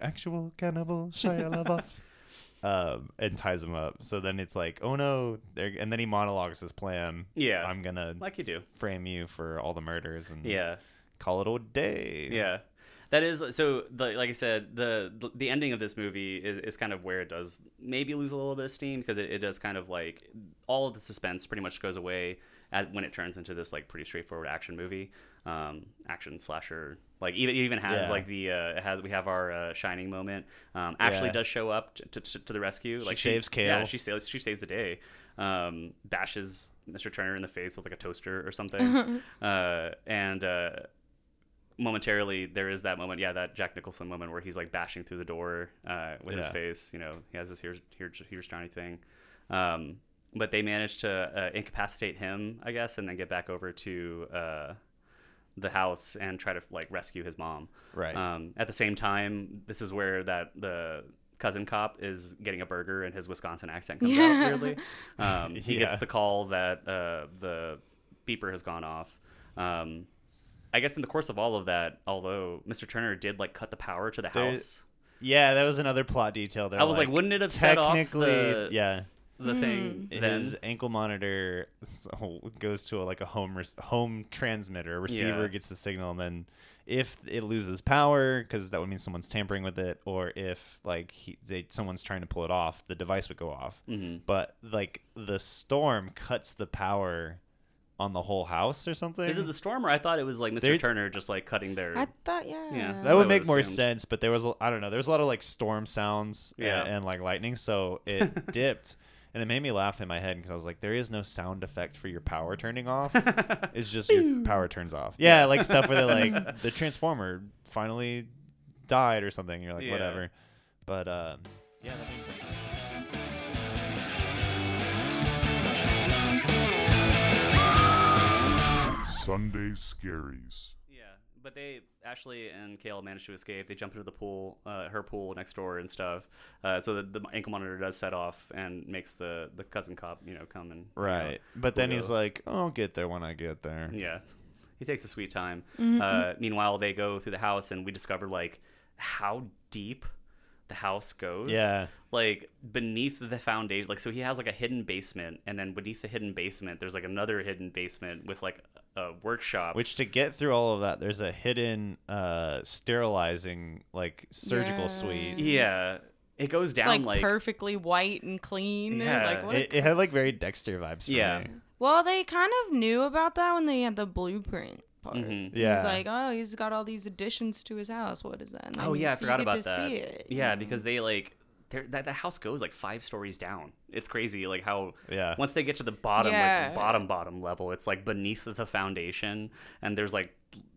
Actual cannibal Shia LaBeouf. Um, and ties him up. So then it's like, oh no! And then he monologues his plan.
Yeah.
I'm gonna
like you do.
frame you for all the murders and
Yeah.
call it a day.
Yeah. That is so. The, like I said, the, the the ending of this movie is, is kind of where it does maybe lose a little bit of steam because it, it does kind of like all of the suspense pretty much goes away at, when it turns into this like pretty straightforward action movie, um, action slasher. Like even it even has
Yeah.
like the uh, it has we have our uh, shining moment. Um, Ashley
Yeah.
does show up to, to, to the rescue. Like
saves Kale.
Yeah, she saves she saves the day. Um, bashes Mr. Turner in the face with like a toaster or something. uh, and uh, momentarily there is that moment yeah that jack nicholson moment where he's like bashing through the door uh, with his face you know he has this here's here's, here's johnny thing um, but they managed to uh, incapacitate him i guess and then get back over to uh, the house and try to like rescue his mom
Right.
um, at the same time this is where that the cousin cop is getting a burger and his wisconsin accent comes
Yeah.
out weirdly um, he
Yeah.
gets the call that uh, the beeper has gone off um, I guess in the course of all of that, although Mr. Turner did like cut the power to the
There-
house,
Yeah, that was another plot detail. They're
I was like, wouldn't it have set off
technically,
the-
yeah,
the thing then.
his ankle monitor goes to a, like a home res- home transmitter. Receiver
Yeah.
gets the signal, and then if it loses power, because that would mean someone's tampering with it, or if like he, they, someone's trying to pull it off, the device would go off.
Mhm.
But like the storm cuts the power on the whole house or something.
Is it the storm, or I thought it was like Mr.
There-
Turner just like cutting their.
I thought, yeah.
Yeah.
That
That's
would make more
assumed.
sense, but there was I don't know. There's a lot of like storm sounds a-
Yeah.
and, like lightning, so it dipped, and it made me laugh in my head because I was like, there is no sound effect for your power turning off. it's just your power turns off. Yeah, like stuff where they like the transformer finally died or something. You're like
Yeah.
whatever, but um, yeah, that made sense.
Sunday Scaries.
Yeah, But they Ashley and Kale manage to escape. They jump into the pool, uh, her pool next door and stuff. Uh, so the, the ankle monitor does set off and makes the the cousin cop, you know, come and you know,
Right. But then
we'll
he's like, "Oh, I'll get there when I get there."
Yeah. He takes a sweet time.
Mm-hmm.
Uh, meanwhile, they go through the house, and we discover like how deep the house goes.
Yeah.
Like beneath the foundation, like so he has like a hidden basement, and then beneath the hidden basement, there's like another hidden basement with like a workshop.
Which to get through all of that, there's a hidden uh sterilizing like surgical
Yeah.
suite.
yeah, it goes
It's
down
like,
like,
perfectly white and clean.
Yeah.
Like what?
It, it had like very Dexter vibes. For
Yeah.
me.
Well, they kind of knew about that when they had the blueprint part.
Mhm.
Yeah.
He's like, oh, he's got all these additions to his house. What is that? And
Oh yeah, I forgot
get
about
to
that.
See it,
Yeah, because they like they're- that the house goes like five stories down. It's crazy, like how
Yeah.
once they get to the bottom,
Yeah.
like bottom bottom level, it's like beneath the foundation, and there's like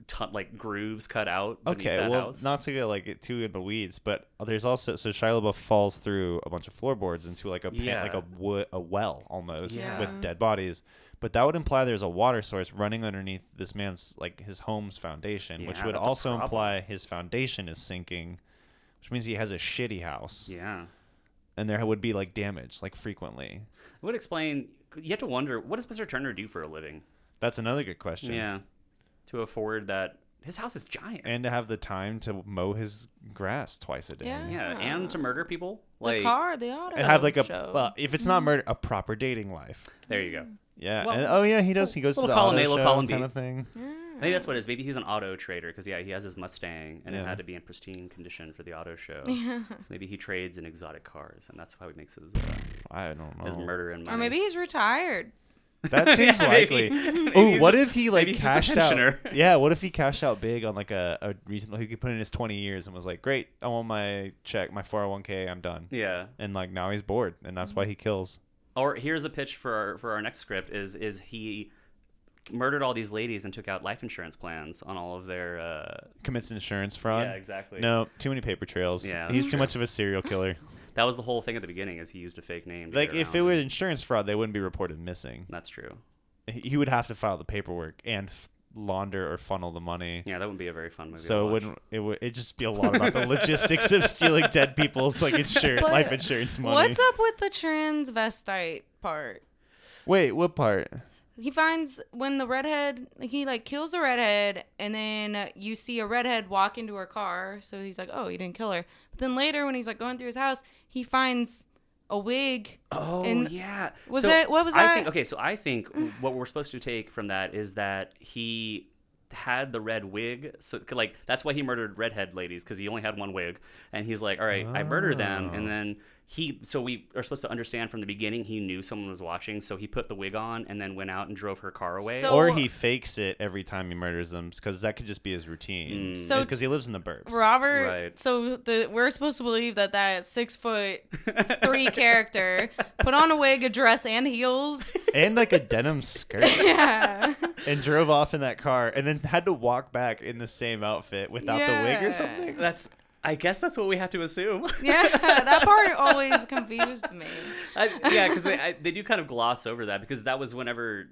ton, like grooves cut out.
Okay,
that
well,
house.
not to get like too in the weeds, but there's also so Shia LaBeouf falls through a bunch of floorboards into like a pan,
Yeah.
like a wood, a well almost
Yeah.
with dead bodies. But that would imply there's a water source running underneath this man's like his home's foundation, which would also imply his foundation is sinking, which means he has a shitty house,
yeah,
and there would be like damage like frequently.
it would explain. You have to wonder what does Mr. Turner do for a living?
That's another good question.
Yeah, to afford that. His house is giant.
And to have the time to mow his grass twice a day.
Yeah.
yeah, and to murder people.
the
Like
car, the auto,
And have like a
show.
well, if it's not murder, a proper dating life.
there you go.
Yeah.
Well,
and, oh yeah, he does. He goes to the
column
auto
A,
show
column
kind
B.
of thing.
Maybe that's what it is. Maybe he's an auto trader because yeah, he has his Mustang and it had to be in pristine condition for the auto show. so maybe he trades in exotic cars, and that's how he makes his uh,
I don't know.
his murder and money.
or maybe he's retired.
That seems
Yeah,
likely.
Maybe
Oh, what if he like
maybe he's just a
cashed out? Yeah, what if he cashed out big on like a, a reason he could put in his twenty years and was like, "Great, I want my check, my four hundred one k, I'm done."
yeah.
And like now he's bored, and that's why he kills.
Or here's a pitch for our, for our next script: is is he murdered all these ladies and took out life insurance plans on all of their uh,
Commits insurance fraud.
yeah exactly
No, too many paper trails.
Yeah,
he's
that's
too much of a serial killer.
that was the whole thing at the beginning is he used a fake name
like if it was insurance fraud, they wouldn't be reported missing.
that's true
He he would have to file the paperwork and f- launder or funnel the money.
yeah that wouldn't be a very fun movie
So it wouldn't it would it just be a lot about the logistics of stealing dead people's like insurance
What-
life insurance money.
What's up with the transvestite part?
Wait, what part?
He finds when the redhead he like kills the redhead and then you see a redhead walk into her car so he's like oh he didn't kill her but then later when he's like going through his house he finds a wig
Oh
And
yeah.
was
So
that- what was
I
that?
think okay, so I think what we're supposed to take from that is that he had the red wig, so like that's why he murdered redhead ladies because he only had one wig, and he's like, all right, I murdered them,
Oh.
and then he. So we are supposed to understand from the beginning he knew someone was watching, so he put the wig on and then went out and drove her car away.
So-
or he fakes it every time he murders them because that could just be his routine.
Mm.
So
because he lives in the burbs.
Robert.
Right.
So the we're supposed to believe that that six foot three character put on a wig, a dress, and heels.
and like a denim skirt
Yeah.
and drove off in that car and then had to walk back in the same outfit without the wig or something.
that's. I guess that's what we have to assume.
yeah. That part always confused me.
I, yeah, because they, they do kind of gloss over that because that was whenever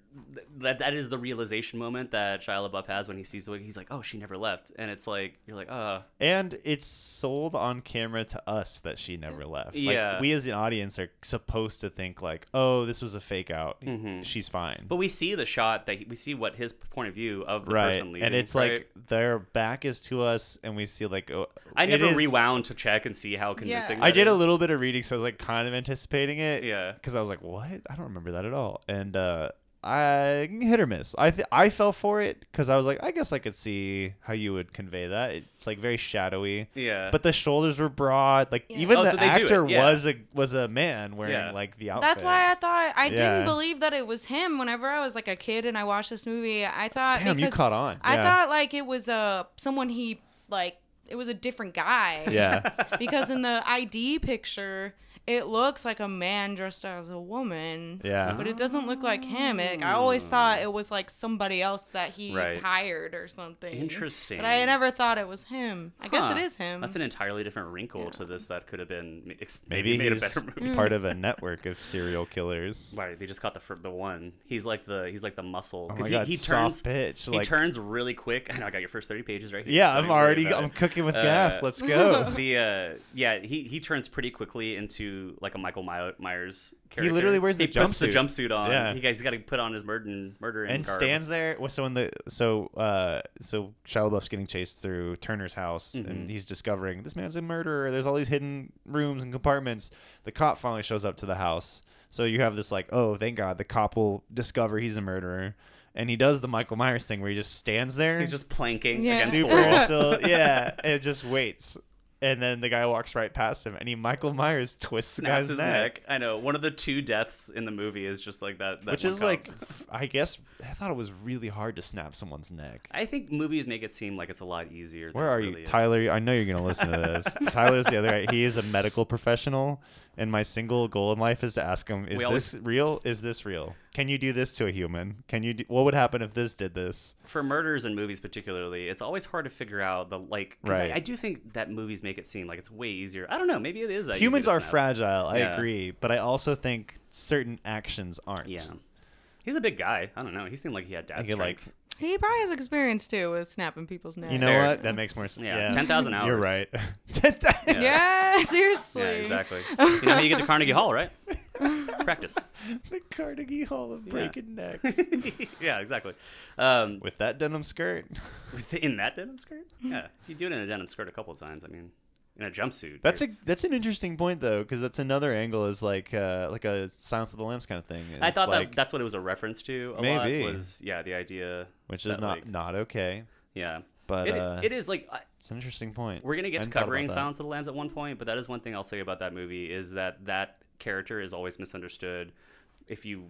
that that is the realization moment that Shia LaBeouf has when he sees the wig. He's like, "Oh, she never left," and it's like you're like, "Uh,
And it's sold on camera to us that she never left. Like,
Yeah.
we as an audience are supposed to think like, oh, this was a fake out.
Mm-hmm.
She's fine.
But we see the shot that he, we see what his point of view of the
right.
person leaving.
and it's
right?
like their back is to us and we see like oh,
I
it
never
is-
rewound to check and see how convincing. Yeah.
I
that
did a little bit of reading, so I was like kind of anticipating it.
Yeah.
Because I was like, what? I don't remember that at all. And uh, I hit or miss. I th- I fell for it because I was like, I guess I could see how you would convey that. It's like very shadowy.
Yeah.
But the shoulders were broad. Like even
Oh,
the
so they do it,
actor
yeah.
was a was a man wearing
Yeah.
like the outfit.
That's why I thought I
Yeah.
didn't believe that it was him. Whenever I was like a kid and I watched this movie, I thought
Damn, you caught on.
I
Yeah.
thought like it was uh someone he like it was a different guy.
Yeah.
because in the ID picture, it looks like a man dressed as a woman.
Yeah.
But it doesn't look like him. It, I always thought it was like somebody else that he
Right.
hired or something.
Interesting.
But I never thought it was him. I guess it is him.
That's an entirely different wrinkle to this that could have been ma- ex-
Maybe
made a
he's
better movie.
part of a network of serial killers.
Right, they just got the the one. He's like the he's like the muscle
Oh
because
my
he,
God,
he
soft
turns
pitch,
he turns really quick. I know I got your first thirty pages right here.
Yeah, I'm already I'm
it.
cooking with
Uh,
gas. Let's go.
the uh yeah he he turns pretty quickly into like a Michael My- Myers character.
He literally wears the
he puts the
jumpsuit.
jumpsuit on.
Yeah.
He he's got to put on his murder murder
and
garb.
stands there. well, So in the so uh so Shia LaBeouf's getting chased through Turner's house,
Mm-hmm.
and he's discovering this man's a murderer. There's all these hidden rooms and compartments. The cop finally shows up to the house. So you have this like, oh, thank God, the cop will discover he's a murderer, and he does the Michael Myers thing where he just stands there.
He's just planking
Yeah.
against the wall.
still, yeah, and just waits. And then the guy walks right past him, and he Michael Myers twists the
Snaps
guy's neck.
neck. I know. One of the two deaths in the movie is just like that. that
which is
cop.
like i guess i thought it was really hard to snap someone's neck
I think movies make it seem like it's a lot easier.
where
it
are
really
you
is.
tyler i know you're gonna listen to this tyler's the other guy he is a medical professional and my single goal in life is to ask him is
We always-
this real is this real can you do this to a human can you do, what would happen if this did this
for murders in movies particularly it's always hard to figure out the like
Right.
I, I do think that movies make it seem like it's way easier i don't know maybe it is
humans are fragile i
Yeah.
agree but i also think certain actions aren't
yeah he's a big guy i don't know he seemed like he had dad
could like
strength.
He probably has experience too with snapping people's necks.
you know
Fair.
what that makes more sense
Yeah,
yeah,
10,000
you're right. 10,000
Yeah, seriously.
yeah exactly. You know how you get to carnegie hall right? Practice.
The carnegie hall of breaking necks.
Yeah exactly. Um
with that denim skirt.
in that denim skirt? Yeah you do it in a denim skirt a couple of times i mean in a jumpsuit
That's a that's an interesting point though, because that's another angle is like uh, like a Silence of the Lambs kind of thing.
I thought
like,
that that's what it was a reference to. A
Maybe.
lot was yeah the idea,
which is not
like-
not okay.
yeah.
But,
it,
uh,
it is like I,
It's an interesting point.
We're gonna get to
hadn't thought about
covering. Silence of the Lambs at one point, but that is one thing I'll say about that movie is that that character is always misunderstood. If you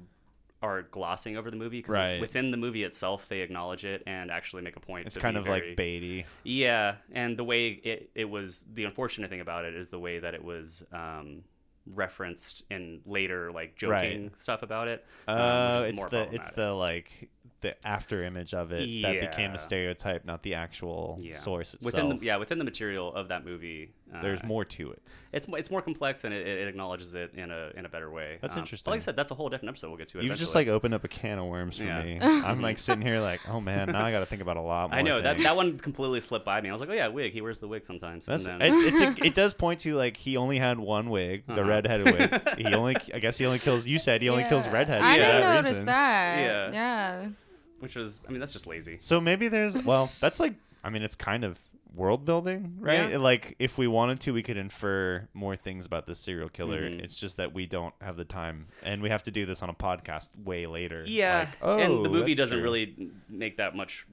are glossing over the movie, because
Right.
within the movie itself, they acknowledge it and actually make a point.
It's kind of
very-
like baity.
Yeah, and the way it, it was the unfortunate thing about it is the way that it was um, referenced in later like joking
Right.
stuff about it. um,
Oh,
which is
it's the it's the like the after image of it that became a stereotype, not the actual
yeah.
source itself.
within the yeah within the material of that movie. Uh,
There's more to it.
It's it's more complex and it, it acknowledge it in a in a better way.
That's
Um,
interesting.
like I said, that's a whole different episode. We'll get to.
You've just like opened up a can of worms for
Yeah.
me. I'm like sitting here like, oh man, now I got to think about a lot more.
I know that
things.
that one completely slipped by me. I was like, oh yeah, wig. He wears the wig sometimes.
That's
and
it, it's a, it does point to like he only had one wig, the
Uh-huh.
redheaded wig. He only I guess he only kills. You said he only kills
Yeah.
redheads
I
for
didn't
that
notice
reason.
that.
Yeah.
Yeah.
which was, I mean, that's just lazy.
So maybe there's well, that's like I mean it's kind of world building, right?
Yeah.
Like if we wanted to, we could infer more things about this serial killer.
Mhm.
It's just that we don't have the time, and we have to do this on a podcast way later.
Yeah,
Like, oh,
and the movie doesn't
true.
really make that much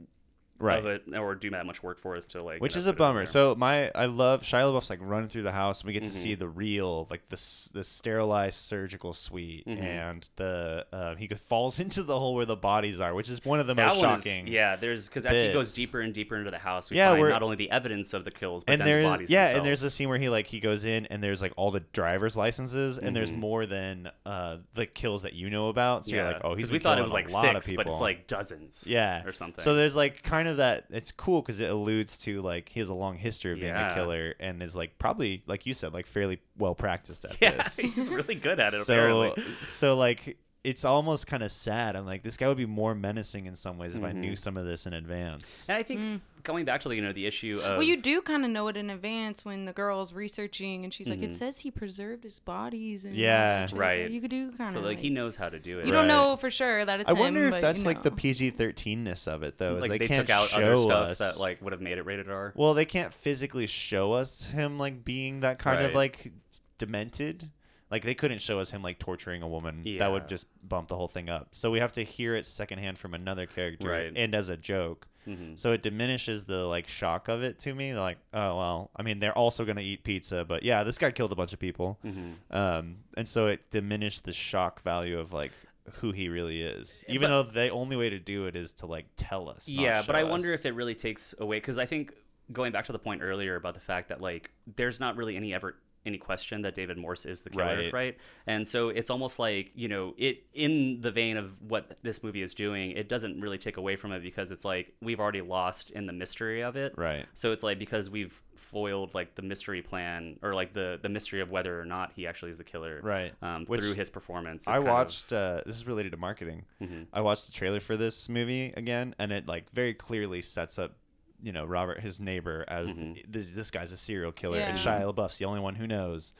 right.
of it or do that much work for us to like.
Which is a
put it in
bummer. So my I love Shia LaBeouf's like running through the house, and we get to
Mhm.
see the real like the the sterilized surgical suite,
Mhm.
and the uh, he falls into the hole where the bodies are, which is one of the
that
most
one is-
shocking.
yeah, there's because as he goes deeper and deeper into the house, we
Yeah,
find
we're-
not only the evidence of the kills, but
and
then the
there's
bodies
yeah,
themselves.
and there's a scene where he like he goes in and there's like all the driver's licenses, and there's
Mhm.
more than uh the kills that you know about. So
yeah,
you're like, oh, he's
we thought it was
a
like
lot
six,
of people.
but it's like dozens.
yeah
or something.
So there's like kind of that. It's cool because it alludes to like he has a long history of being
Yeah.
a killer and is like probably like you said like fairly well practiced at
yeah,
this.
he's really good at it.
so
apparently.
so like it's almost kind of sad. I'm like this guy would be more menacing in some ways if I
Mhm.
knew some of this in advance.
And I think going back to the, you know the issue of
Mm. Well, you do kind of know it in advance when the girl's researching and she's like,
Mhm.
"It says he preserved his bodies." And
Yeah.
so
Right.
you could do kind
so
of
like he knows how to do it.
You don't know for sure that it's
I wonder
him,
if
but
that's
you
like the. PG-13ness of it though. Is
like
they,
they,
can't
took out
show
other stuff
us.
that like would have made it rated R.
Well, they can't physically show us him like being that kind of like demented. Like they couldn't show us him like torturing a woman. Yeah. That would just bump the whole thing up. So we have to hear it secondhand from another character
Right.
and as a joke.
Mhm.
So it diminishes the like shock of it to me. Like, oh well, I mean they're also gonna eat pizza, but yeah, this guy killed a bunch of people.
Mhm.
Um, and so it diminished the shock value of like who he really is, even
But-
though the only way to do it is to like tell us.
yeah, but I
show
wonder if it really takes away because I think going back to the point earlier about the fact that like there's not really any ever any question that David Morse is the killer,
Right.
right? And so it's almost like you know it in the vein of what this movie is doing. It doesn't really take away from it because it's like we've already lost in the mystery of it,
Right.
So it's like because we've foiled like the mystery plan or like the the mystery of whether or not he actually is the killer,
Right.
Um,
Which
through his performance.
I
kind of- Mm-hmm.
watched. Uh, this is related to marketing. I watched the trailer for this movie again, and it like very clearly sets up, you know, Robert, his neighbor, as
Mm-hmm.
this, this guy's a serial killer, and
Yeah.
Shia LaBeouf's the only one who knows.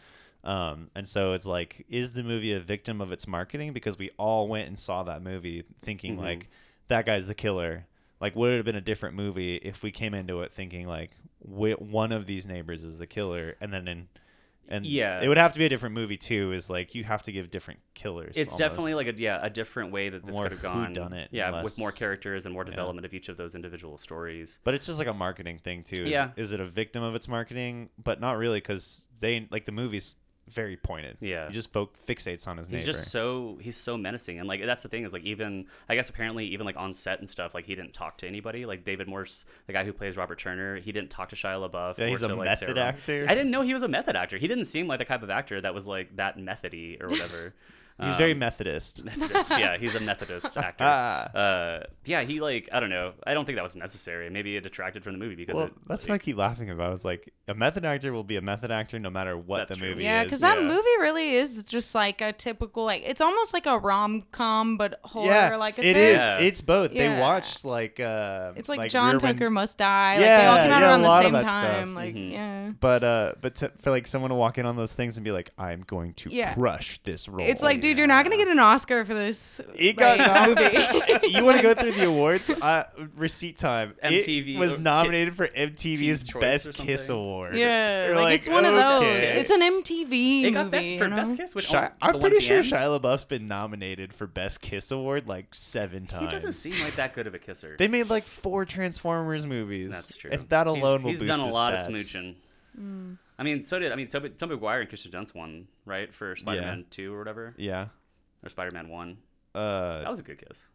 Um, and so it's like, is the movie a victim of its marketing? Because we all went and saw that movie thinking
Mm-hmm.
like that guy's the killer. Like, would it have been a different movie if we came into it thinking like one of these neighbors is the killer, and then in and
Yeah.
it would have to be a different movie too. Is like you have to give different killers.
It's definitely like a yeah a different way that this
More
could have gone.
whodunit,
yeah,
less-
with more characters and more development of each of those individual stories.
But it's just like a marketing thing too. Is,
Yeah.
Is it a victim of its marketing? But not really, because they like the movie's very pointed.
Yeah.
He just fo- fixates on his name.
He's
neighbor.
just so he's so menacing, and like that's the thing is like even I guess apparently even like on set and stuff like he didn't talk to anybody. Like David Morse, the guy who plays Robert Turner, he didn't talk to Shia LaBeouf.
Yeah,
or
he's a
like,
method
Sarah
actor?
I didn't know he was a method actor. He didn't seem like the type of actor that was like that methody or whatever.
He's very
Um,
Methodist.
Methodist, yeah, he's a Methodist actor. uh, yeah, he like I don't know. I don't think that was necessary. Maybe it detracted from the movie because
Well,
it,
that's
like,
what I keep laughing about. It's like a method actor will be a method actor no matter what the
true.
movie
Yeah,
is.
because that
yeah.
movie really is just like a typical like it's almost like a rom com but horror.
yeah,
like
it
a
is.
Yeah.
It's both. They
Yeah.
watched like uh,
It's like,
like
John
Rear Wind-
Tucker Must Die. Like they all
Yeah,
came out
yeah,
around
a
the
lot of
same
that stuff.
time. Like
Mhm.
yeah.
But uh, but to, for like someone to walk in on those things and be like, I'm going to
Yeah.
crush this role.
It's like, dude, you're not gonna get an Oscar for this.
It got
like,
movie. you want to go through the awards? Uh, receipt time.
MTV
It was nominated for MTV's
Choice
Best Kiss? Award.
Yeah,
You're
like, it's one of those. It's an MTV
it got best for
you know?
best kiss. Which
Shi- I'm pretty sure
end?
Shia LaBeouf's been nominated for Best Kiss Award like seven times.
He doesn't seem like that good of a kisser.
They made like four Transformers movies.
That's true.
And that alone
he's,
will
he's
boost
done a
his
lot
stats.
of smooching. I mean, so did I mean Toby, Tobey Maguire and Kirsten Dunst won right for Spider-Man Two or whatever,
Yeah.
or Spider-Man One.
Uh,
That was a good kiss.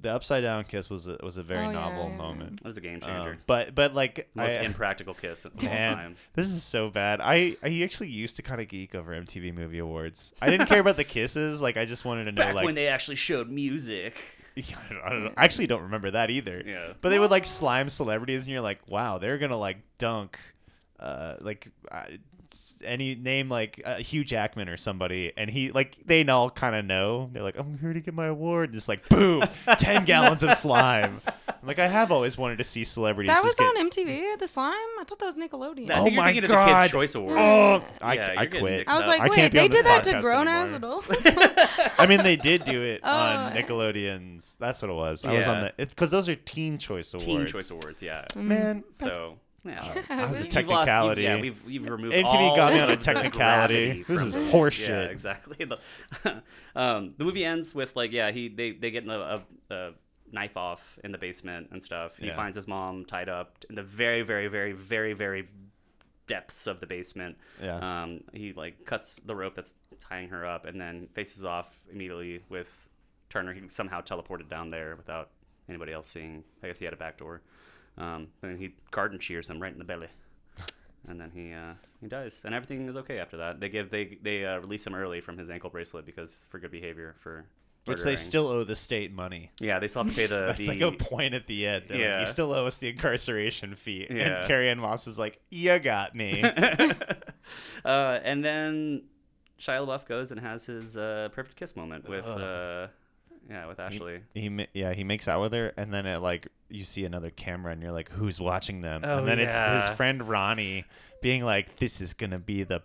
the upside down kiss was a, was a very
Oh, yeah,
novel
yeah.
moment.
It was a game
Um,
changer.
but but like
Most
I,
impractical kiss of all
Man,
time.
this is so bad. I I actually used to kind of geek over MTV Movie Awards. I didn't care about the kisses. Like I just wanted to know
Back
like
when they actually showed music.
Yeah, I, don't, I don't know. I actually don't remember that either.
Yeah.
But they would like slime celebrities, and you're like, wow, they're gonna like dunk, uh, like uh, any name like uh, Hugh Jackman or somebody, and he like they all kind of know. They're like, I'm here to get my award. And just like boom, ten gallons of slime. Like I have always wanted to see celebrities.
That was
get,
on MTV. The slime. I thought that was Nickelodeon.
I
Oh
think you're
my
thinking of the
God.
Kids' Choice Awards.
Oh, I,
Yeah,
I quit.
I was like,
I can't
wait, they did that to
podcast
grown ass
anymore.
adults.
I mean, they did do it on
Oh.
Nickelodeon's. That's what it was. I was on
Yeah.
the. Because those are Teen Choice Awards.
Teen Choice Awards, yeah.
Man,
So, yeah.
that was a
You've lost-
technicality.
you've- yeah, we've, we've removed
MTV
all
got me on a
the
technicality. This
from
is horseshit.
Yeah, exactly. The, um, the movie ends with like, yeah, he they they get a, a, a knife off in the basement and stuff. He
Yeah.
finds his mom tied up in the very, very, very, very, very depths of the basement.
Yeah.
Um, he like cuts the rope that's tying her up and then faces off immediately with Turner. He somehow teleported down there without anybody else seeing. I guess he had a back door. Um, and then he garden shears him right in the belly. And then he uh, he dies, and everything is okay after that. They give they they uh, release him early from his ankle bracelet because for good behavior for
Which they
murdering.
still owe the state money.
yeah they still have to pay the
That's
the,
like a point at the end. They're like,
Yeah.
you still owe us the incarceration fee.
Yeah.
And Carrie-Anne Moss is like, you got me.
uh, and then Shia LaBeouf goes and has his uh, perfect kiss moment with uh, yeah with Ashley.
he ma- yeah he makes out with her and then it like you see another camera and you're like who's watching them?
Oh,
and then it's his friend ronnie being like this is gonna be the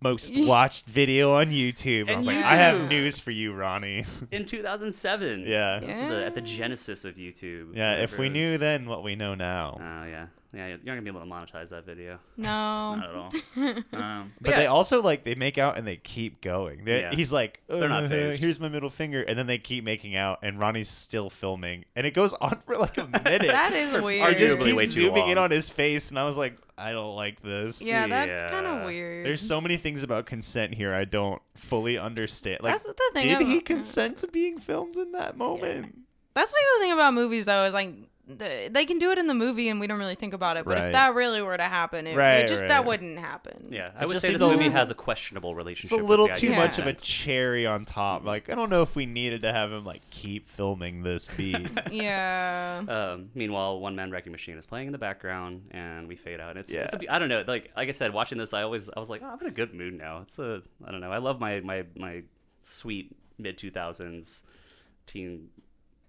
most watched video on youtube. And i was like i have news for you ronnie.
In 2007.
yeah.
Is the, at the genesis of YouTube.
yeah if we
it
knew then what we know now.
Oh yeah, yeah. You're not gonna be able to monetize that video.
no.
Not at all. Um,
but
yeah,
they also like they make out and they keep going They-
Yeah.
he's like
They're not
"Uh,
phased.
here's my middle finger and then they keep making out and ronnie's still filming and it goes on for like a minute
That is weird.
it just
Arguably way
keeps zooming in on his face and i was like i don't like this
yeah, that's
Yeah.
kind of weird.
There's so many things about consent here I don't fully understand. Like,
That's the thing
did he
about-
consent to being filmed in that moment?
That's like the thing about movies though is like the, they can do it in the movie and we don't really think about it. But
Right.
if that really were to happen, it, it
Right,
just
right.
that wouldn't happen.
Yeah, I
It
would
just
say this
a
movie
little-
has a questionable relationship.
It's
relationship.
a
with
little
the
too
idea
much
of
of a
consent.
cherry on top. Like I don't know if we needed to have him like keep filming this beat.
Yeah.
Um, meanwhile, one man wrecking machine is playing in the background, and we fade out. It's,
Yeah.
it's a, be- I don't know. Like like I said, watching this, I always I was like, oh, I'm in a good mood now. It's a I don't know. I love my my my sweet mid 2000s teen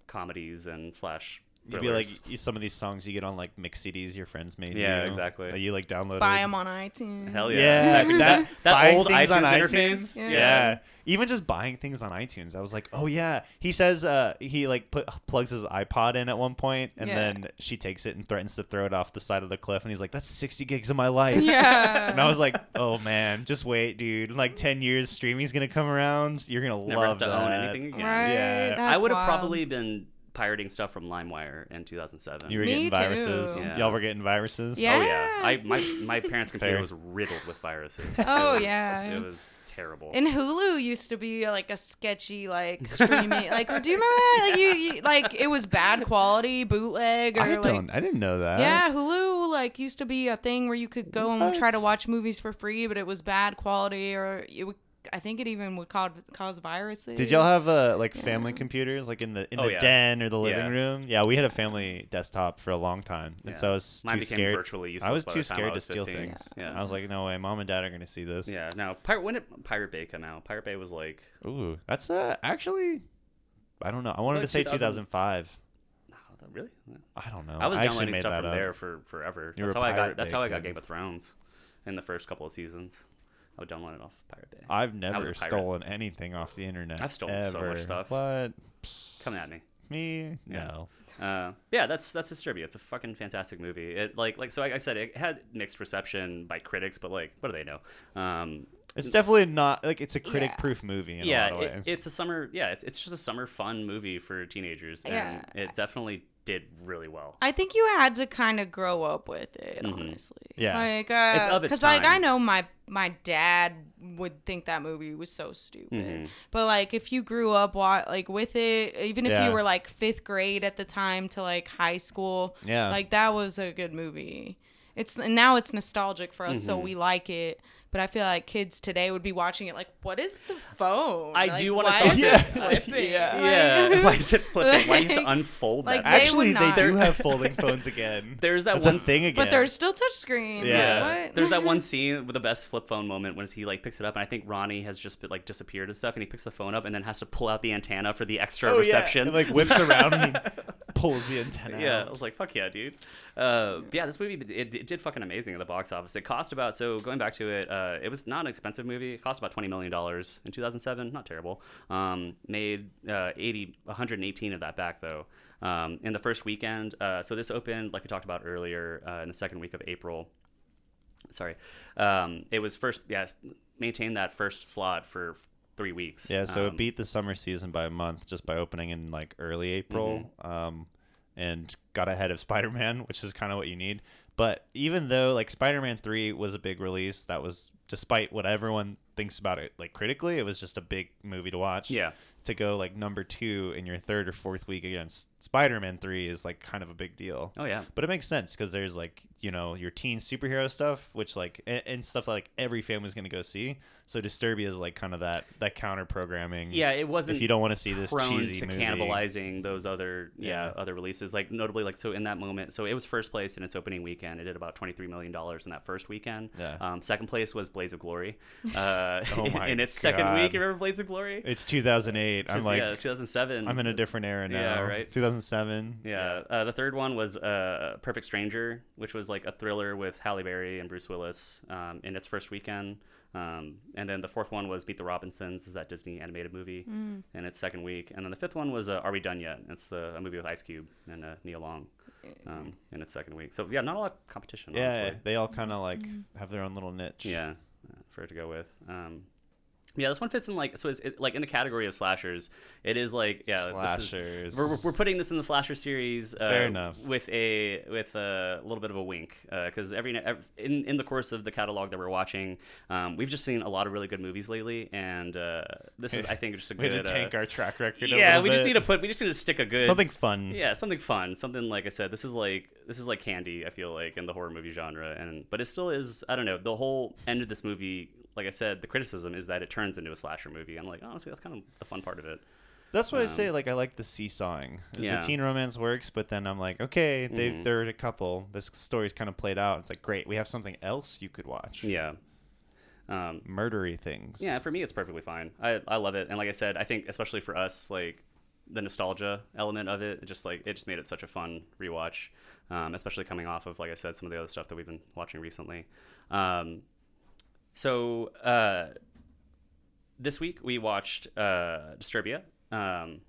comedies and slash.
You'd be like
thrillers.
some of these songs you get on like mix CDs your friends made.
Yeah,
you,
exactly.
That you like download.
Buy them on iTunes.
Hell yeah,
Yeah,
that,
that,
that
buying
old
things
iTunes
on
interface.
iTunes.
Yeah.
Yeah. even just buying things on iTunes. I was like, oh yeah. He says uh, he like put plugs his iPod in at one point, and
Yeah.
then she takes it and threatens to throw it off the side of the cliff, and he's like, that's sixty gigs of my life.
Yeah.
And I was like, oh man, just wait, dude. In like ten years, streaming's gonna come around. You're gonna
Never have
love
to
that.
own anything again.
Right.
Yeah.
I
That's
would have
wild.
probably been pirating stuff from LimeWire in 2007.
You were
Me
getting viruses.
too.
Yeah.
Y'all were getting viruses.
Yeah.
Oh yeah, I my my parents' computer
Fair.
was riddled with viruses.
Oh,
It was-
yeah.
it was terrible.
And Hulu used to be like a sketchy like streaming like do you remember that like you, you like it was bad quality bootleg or
I
like
don't. I didn't know that.
yeah Hulu like used to be a thing where you could go and try to
What?
watch movies for free but it was bad quality or it would, I think it even would cause cause viruses.
Did y'all have uh, like family computers like in the in
Oh,
the
yeah.
den or the living
Yeah.
room? Yeah, we had a family desktop for a long time, and
Yeah.
so I was
Mine
too scared.
virtually
I was too
the time I
scared to
was
steal
15.
things.
Yeah.
I was like, no way, mom and dad are gonna see this.
yeah. Now, Pirate when did Pirate Bay come out? Pirate Bay was like,
Ooh, that's uh actually, I don't know. I wanted
like
to say
2000
2005.
oh, really?
I don't know.
I was
actually
downloading
made
stuff from
up.
there for forever.
You
that's
were
how
a
I
Pirate
got. That's
Bay
how I got. Game of Thrones in the first couple of seasons. I would download it off Pirate Bay.
I've never stolen anything off the internet.
I've stolen so much stuff.
What? Psst.
Come at me.
Me?
Yeah.
No.
Uh, yeah, that's that's Disturbia. It's a fucking fantastic movie. It like like so like I said, it had mixed reception by critics, but like what do they know? Um,
It's definitely not like it's a critic-proof movie in
yeah,
a lot of
it-
ways.
it's a summer. Yeah, it's, it's just a summer fun movie for teenagers, and
Yeah.
it definitely did really well.
I think you had to kind of grow up with it,
Mhm.
honestly.
Yeah.
like uh,
It's of its
like I know my my dad would think that movie was so stupid,
Mhm.
but like if you grew up wa- like with it, even if
Yeah.
you were like fifth grade at the time to like high school,
Yeah.
like that was a good movie. It's and now it's nostalgic for us, so
Mm-hmm.
we like it. But I feel like kids today would be watching it like, what is the phone?
I
Like,
do wanna
why
talk-
is it
Yeah,
flipping?
yeah.
Like-
Yeah, why is it flipping? Why do you have to unfold
like,
that?
they
Actually,
would
they do have folding phones again.
There's that
That's
one
a thing again.
But there's still touchscreen.
Yeah.
Like, what?
There's that one scene with the best flip phone moment when he like picks it up, and I think Ronnie has just been, like disappeared and stuff, and he picks the phone up and then has to pull out the antenna for the extra
oh,
reception.
Yeah. It, like whips around and pulls the antenna.
yeah, I was like, fuck yeah, dude. Uh, yeah, this movie it, it did fucking amazing at the box office. It cost about so going back to it, uh, it was not an expensive movie. It cost about twenty million dollars in two thousand seven. Not terrible. Um, made uh, 80, 118 of that back though. Um, in the first weekend, uh, so this opened like we talked about earlier uh, in the second week of April. Sorry, um, it was first. Yeah, maintained that first slot for three weeks.
Yeah, so
Um,
it beat the summer season by a month just by opening in like early April,
Mm-hmm.
um, and got ahead of Spider Man, which is kind of what you need. But even though like Spider Man three was a big release, that was despite what everyone thinks about it, like critically, it was just a big movie to watch.
Yeah.
To go like number two in your third or fourth week against Spider Man three is like kind of a big deal.
Oh yeah.
But it makes sense because there's like you know your teen superhero stuff, which like and, and stuff that, like every family's gonna go see. So Disturbia is like kind of that that counter programming.
Yeah, it wasn't.
If you don't want to see this cheesy
to
movie,
cannibalizing those other yeah,
Yeah.
other releases like notably like so in that moment so it was first place in its opening weekend it did about 23 million dollars in that first weekend
Yeah.
um, second place was Blades of Glory uh,
Oh my
in its second week you remember Blades of Glory
it's 2008. I'm like
yeah 2007
I'm in a different era now.
Yeah, right.
2007.
yeah, Uh, the third one was uh, Perfect Stranger, which was like a thriller with Halle Berry and Bruce Willis um, in its first weekend. Um, and then the fourth one was Meet the Robinsons, is that Disney animated movie in its second week. And then the fifth one was uh, Are We Done Yet? It's the a movie with Ice Cube and uh, Nia Long um, in its second week. So yeah, not a lot of competition.
Yeah,
honestly.
they all kind of like have their own little niche.
yeah, uh, for it to go with. Um, Yeah, this one fits in like so. It's it, like in the category of slashers. It is like yeah, this is-
Slashers.
we're, we're- putting this in the slasher series. Uh,
Fair enough.
With a with a little bit of a wink, because every, ev in in the course of the catalog that we're watching, um, we've just seen a lot of really good movies lately, and uh, this is I think just a
We
good.
to tank
uh,
our track record.
yeah, we just need to put we just need to stick a good
something fun.
yeah, something fun, something like I said. This is like this is like candy. I feel like in the horror movie genre, and but it still is. I don't know. The whole end of this movie, like I said, the criticism is that it turns into a slasher movie. I'm like, honestly, that's kind of the fun part of it.
That's what I say. Like I like the seesawing. Is
Yeah.
The teen romance works, but then I'm like, okay, they
Mhm.
they're a couple. This story's kind of played out. It's like great. We have something else you could watch.
Yeah. Um,
Murdery things.
yeah, for me, it's perfectly fine. I, I love it, and like I said, I think especially for us, like the nostalgia element of it, it just like it just made it such a fun rewatch, um, especially coming off of like I said, some of the other stuff that we've been watching recently. Um, so uh, this week we watched uh, Disturbia. Um,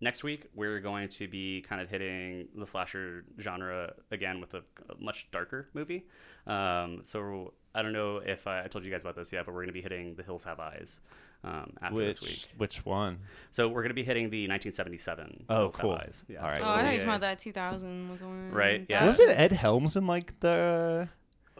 next week we're going to be kind of hitting the slasher genre again with a, a much darker movie. Um, so I don't know if I, I told you guys about this yet, but we're going to be hitting The Hills Have Eyes um, after
Which
this week.
which one?
So we're going to be hitting the 1977.
Oh,
Hills Have
cool.
Eyes. Yeah,
All right,
so
Oh, I thought you
yeah.
were talking about that 2000 was one.
Right, yeah.
Was it Ed Helms in like the?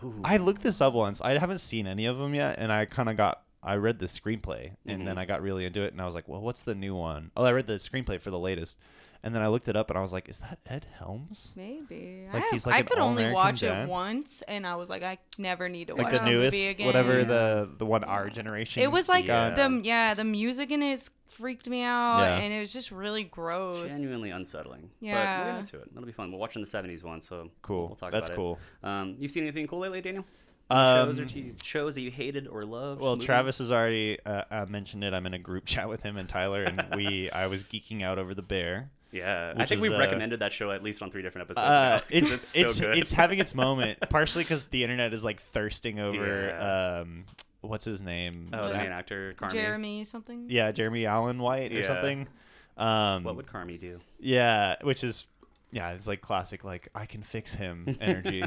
Ooh.
I looked this up once. I haven't seen any of them yet, and I kind of got. I read the screenplay, and
Mm-hmm.
then I got really into it, and I was like, "Well, what's the new one?" Oh, I read the screenplay for the latest, and then I looked it up, and I was like, "Is that Ed Helms?"
Maybe.
Like,
I,
he's
have-
like
I could only watch
dad?
it once, and I was like, I never need to
Like
watch
the
that
newest,
movie again.
whatever the the one our generation.
It was like
Yeah.
the yeah the music in it freaked me out,
Yeah.
and it was just really gross.
genuinely unsettling. But we'll
Yeah.
get into it. It'll be fun. We're watching the 70s one, so
Cool.
We'll talk about that.
That's
about
cool.
it. Um, you've seen anything cool lately, Daniel?
Um,
shows or t- shows that you hated or loved?
Well,
movies?
Travis has already uh, uh, mentioned it. I'm in a group chat with him and Tyler, and we I was geeking out over the bear.
Yeah, I think
is,
we've
uh,
recommended that show at least on three different episodes.
Uh,
now, 'cause
it's
it's
it's
so
it's, having its moment, partially because the internet is like thirsting over
Yeah.
um, what's his name?
oh, the
Uh,
main actor, Carmy.
Jeremy something.
Yeah, Jeremy Allen White or
Yeah.
something. Um,
What would Carmy do?
Yeah, which is yeah, it's like classic like I can fix him energy.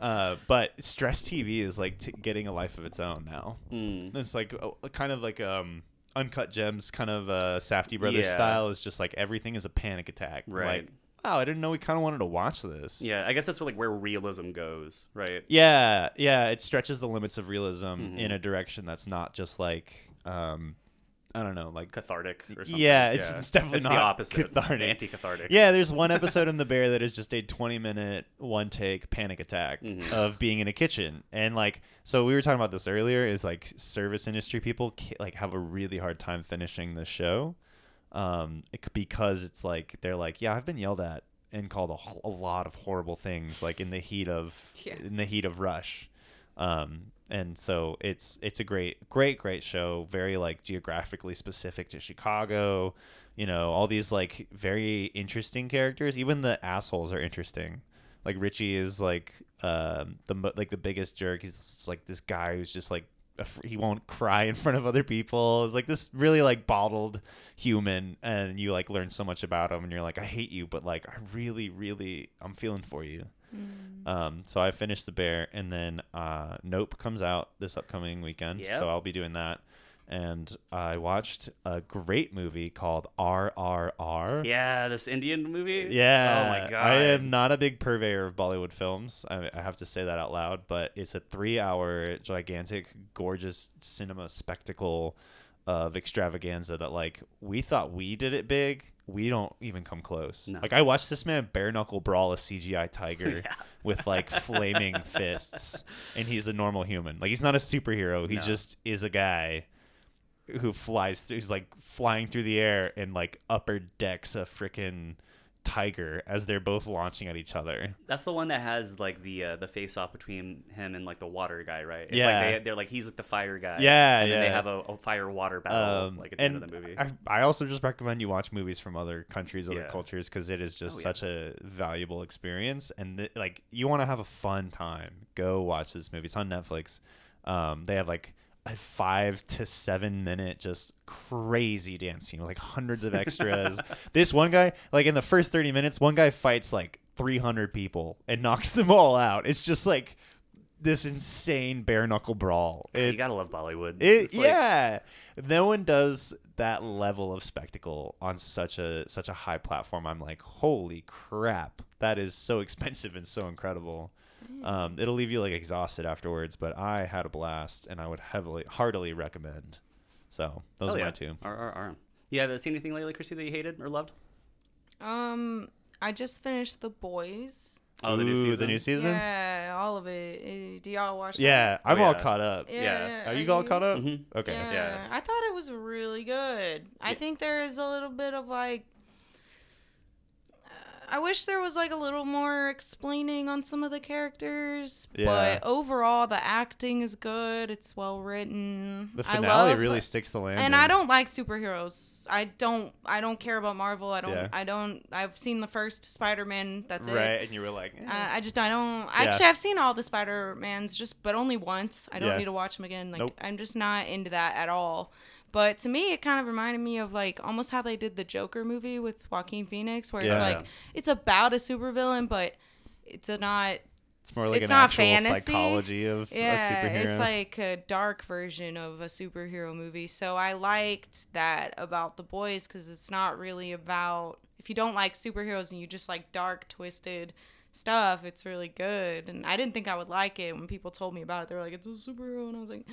uh, but stress TV is like t- getting a life of its own now.
Mm.
It's like uh, kind of like um uncut gems kind of uh Safdie Brothers
Yeah.
style is just like everything is a panic attack.
Right.
Like, wow, I didn't know we kind of wanted to watch this.
Yeah, I guess that's like where realism goes, right?
Yeah, yeah, it stretches the limits of realism
Mm-hmm.
in a direction that's not just like um I don't know, like
Cathartic or something.
Yeah, it's- it's definitely
it's
not
the opposite.
cathartic.
Anti-cathartic.
Yeah, there's one episode in The Bear that is just a 20 minute one take panic attack
Mhm.
of being in a kitchen. And like so we were talking about this earlier is like service industry people like have a really hard time finishing the show. Um it, because it's like they're like, yeah, I've been yelled at and called a, a lot of horrible things like in the heat of
Yeah.
in the heat of rush. Um and so it's it's a great great great show, very like geographically specific to Chicago you know all these like very interesting characters. Even the assholes are interesting. Like richie is like um the like the biggest jerk. He's like this guy who's just like he won't cry in front of other people. Is like this really like bottled human and you like learn so much about him and you're like i hate you but like i really really i'm feeling for you um so i finished the bear and then uh nope comes out this upcoming weekend
Yep.
so i'll be doing that and I watched a great movie called RRR.
Yeah, this Indian movie.
Yeah.
Oh my god.
I am not a big purveyor of Bollywood films. I, I have to say that out loud, but it's a three hour, gigantic, gorgeous cinema spectacle of extravaganza that, like, we thought we did it big. We don't even come close.
No.
Like, I watched this man bare knuckle brawl a CGI tiger
Yeah.
with, like, flaming fists, and he's a normal human. Like, he's not a superhero. He
No.
just is a guy who flies through, he's like flying through the air and like upper decks a freaking tiger as they're both launching at each other.
That's the one that has like the uh, the face off between him and like the water guy, right? It's
Yeah.
Like they, they're like he's like the fire guy.
Yeah,
and then They have a, a fire water battle
Um,
like at the end of the movie.
I, I also just recommend you watch movies from other countries, other
Yeah.
cultures, because it is just
Oh, yeah.
such a valuable experience. And th- like, you want to have a fun time, go watch this movie. It's on Netflix. Um, they have like a five to seven minute just crazy dance scene with like hundreds of extras. this one guy, like in the first 30 minutes, one guy fights like 300 people and knocks them all out. It's just like this insane bare knuckle brawl. It,
you gotta love Bollywood.
it
like-
yeah. No one does that level of spectacle on such a such a high platform. I'm like, holy crap, that is so expensive and so incredible. Um, it'll leave you like exhausted afterwards, but I had a blast, and I would heavily, heartily recommend. So those
Hell
are
yeah.
my two.
Are, are, are. You have seen anything lately, Chrissy, that you hated or loved?
Um, I just finished The Boys.
Oh, the new
Ooh,
season.
The new season. Yeah,
Yeah, all of it. Uh, Do y'all watch? that?
Yeah, I'm
Oh,
all
yeah.
caught up.
Yeah.
Are you all caught up?
Mhm.
Okay.
Yeah.
Yeah.
I thought it was really good. I think there is a little bit of like. I wish there was like a little more explaining on some of the characters,
Yeah.
but overall the acting is good. It's well written.
The
I
finale
love-
really sticks the landing.
and I don't like superheroes. I don't. I don't care about Marvel. I don't.
Yeah.
I don't. I've seen the first Spider-Man. That's it.
Right, and you were like, eh.
I, I just I don't
Yeah.
actually I've seen all the Spider Mans just but only once. I don't
Yeah.
need to watch them again. Like
Nope.
I'm just not into that at all. But to me, it kind of reminded me of like almost how they did the Joker movie with Joaquin Phoenix, where
Yeah.
it's like it's about a supervillain, but it's a not.
it's more like
it's
an
not
actual
fantasy.
psychology of
Yeah,
a superhero.
it's like a dark version of a superhero movie. So I liked that about the boys because it's not really about if you don't like superheroes and you just like dark, twisted stuff. It's really good, and I didn't think I would like it when people told me about it. They were like, "It's a superhero," and I was like,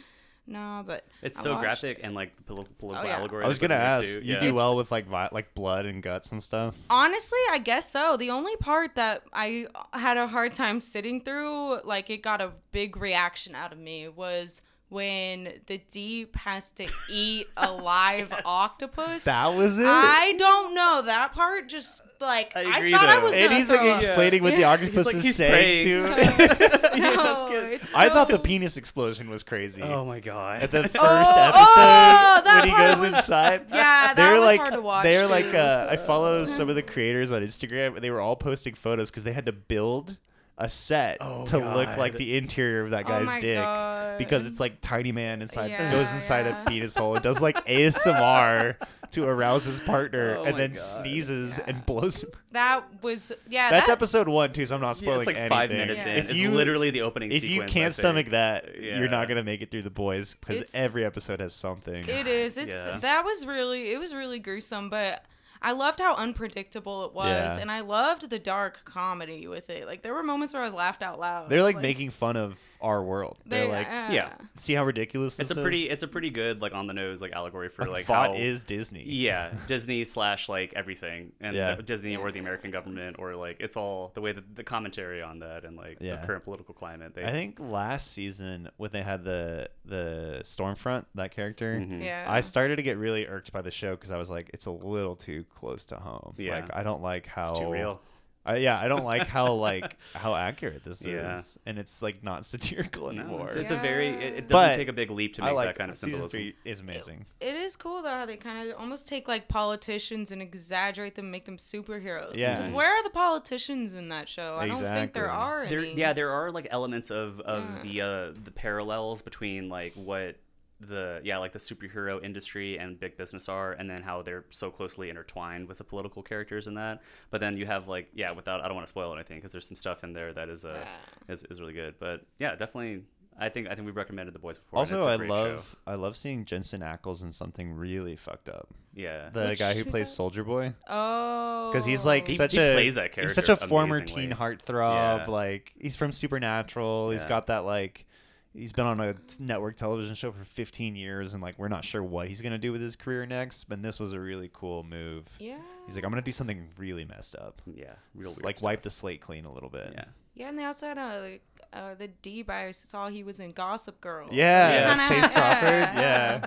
"No," but
It's
I
so
watched
graphic and like the political, political
Oh, yeah.
allegory.
I was
they put
gonna
in it,
ask.
too.
You
Yeah.
do well with like vi- like blood and guts and stuff.
Honestly, I guess so. The only part that I had a hard time sitting through, like it got a big reaction out of me, was when the deep has to eat a live octopus.
That was it.
I don't know that part. Just like
I
I,
agree,
thought I was
and
gonna
he's like
throw up.
explaining what the octopus
like,
is
he's
saying
praying.
too.
Yeah,
No,
that's good.
it's
I thought the penis explosion was crazy.
Oh my god.
At the first
Oh,
episode,
oh,
when he goes
was-
inside,
Yeah, that
they're
was
like
hard to watch.
they're like uh, I follow some of the creators on Instagram. and They were all posting photos because they had to build a set
Oh,
to look like the interior of that
Oh
guy's
my
dick
God.
because it's like tiny man inside
Yeah,
goes inside
yeah.
a penis hole and does like ASMR to arouse his partner
Oh
and then
God.
sneezes and blows.
that was yeah.
That's
that,
episode one too, so I'm not
Yeah,
spoiling
it's like
anything.
five minutes
Yeah.
in.
If
it's
you
literally the opening.
if you
sequence, I
can't stomach that, you're not gonna make it through the boys because every episode has something.
It is. It's
Yeah.
that was really it was really gruesome, but I loved how unpredictable it was,
Yeah.
and I loved the dark comedy with it. Like there were moments where I laughed out loud.
They're
was
like, making fun of our world. They're
they-
like,
uh,
Yeah.
see how ridiculous this
It's a
is?
pretty. It's a pretty good like on the nose like allegory for
like,
like
Vought
how
is Disney.
Yeah, Disney slash like everything, and
Yeah.
the- Disney or the American government, or like it's all the way that the commentary on that and like
Yeah.
the current political climate. They,
I think last season when they had the the Stormfront that character,
Mhm.
Yeah.
I started to get really irked by the show because I was like, it's a little too close to home.
Yeah.
Like I don't like how
it's too real.
I, yeah, I don't like how like how accurate this
Yeah.
is, and it's like not satirical
No,
anymore.
it's, it's a very. It, it doesn't
But
take a big leap to
I
make
like
that kind of
season
symbolism.
three is amazing.
It is cool though how they kind of almost take like politicians and exaggerate them, make them superheroes.
Yeah.
Because where are the politicians in that show? I don't think there are any.
There, yeah, there are like elements of of
Yeah.
the uh, the parallels between like what the yeah like the superhero industry and big business are, and then how they're so closely intertwined with the political characters in that. But then you have like yeah, without I don't want to spoil anything because there's some stuff in there that is uh is, is really good. But yeah, definitely. I think I think we've recommended the boys before.
Also,
it's a
I
great
love
show.
I love seeing Jensen Ackles in something really fucked up.
yeah.
The
Which-
guy who plays? Soldier Boy.
Oh.
because he's like
He-
such
he
a
plays that
he's such a
character
former
amazingly.
teen heartthrob.
Yeah.
Like he's from Supernatural. He's got that like he's been on a network television show for 15 years, and like we're not sure what he's gonna do with his career next. But this was a really cool move.
Yeah.
He's like, I'm gonna do something really messed up.
yeah, real weird
like
stuff.
wipe the slate clean a little bit.
Yeah.
Yeah, and they also had uh, like, uh, the deep. I saw he was in Gossip Girl.
Yeah,
Yeah.
Kinda-
Chace Crawford. Yeah.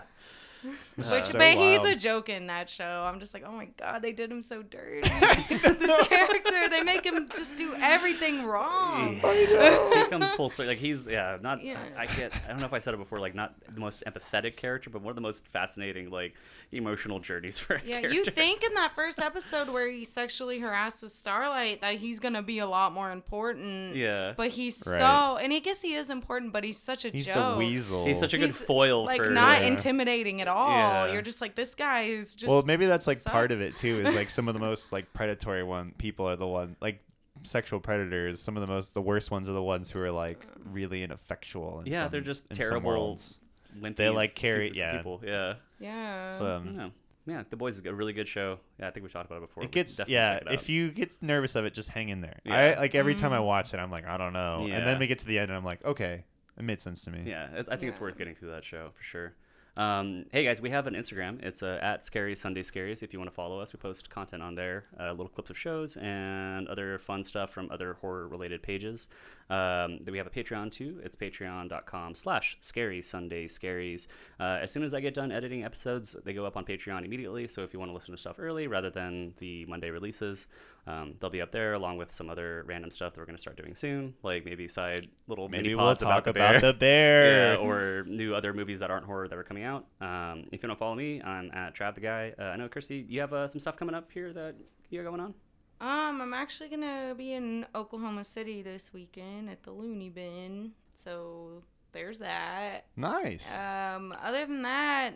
Which, uh,
So
but he's a joke in that show. I'm just like, oh my god, they did him so dirty. this character, they make him just do everything wrong.
he comes full circle. Like he's yeah, not.
Yeah.
I, I get. I don't know if I said it before. Like not the most empathetic character, but one of the most fascinating like emotional journeys for a
Yeah,
character.
you think in that first episode where he sexually harasses Starlight that he's gonna be a lot more important.
Yeah.
But he's
Right.
so, and I guess he is important, but he's such a
He's
joke.
a weasel.
He's such a good
He's,
foil
like
for
not
Yeah.
intimidating at all.
Yeah.
You're just like this guy is just.
well, maybe that's like part of it too. Is like some of the most like predatory one people are the one like sexual predators, some of the most the worst ones are the ones who are like really ineffectual. In
Yeah,
some,
they're just
in some
terrible.
worlds.
Wimpy
They, like, carry-
useless
yeah.
People. Yeah.
Yeah.
So, um.
Yeah, The Boys is a really good show. Yeah, I think we've talked about it before.
it gets yeah.
it.
If you get nervous of it, just hang in there.
Yeah.
I like every time I watch it, I'm like, I don't know, and then we get to the end, and I'm like, okay, it made sense to me.
Yeah, it's, I think it's worth getting through that show for sure. Um, hey guys, we have an Instagram. It's uh, at Scary Sunday Scaries. If you want to follow us, we post content on there, uh, little clips of shows and other fun stuff from other horror-related pages. Um, then we have a Patreon too. It's patreon.com/slash Scary Sunday Scaries. Uh, as soon as I get done editing episodes, they go up on Patreon immediately. So if you want to listen to stuff early rather than the Monday releases, um, they'll be up there along with some other random stuff that we're going to start doing soon, like maybe side little
Maybe
mini
we'll
pods
talk
about the
about
bear.
the bear.
Yeah, or new other movies that aren't horror that are coming out. Um, if you don't follow me, I'm at Trav the Guy. Uh, I know, Kirstie, you have uh, some stuff coming up here that you got going on?
Um, I'm actually gonna be in Oklahoma City this weekend at the Looney Bin, so there's that.
nice.
Um, other than that,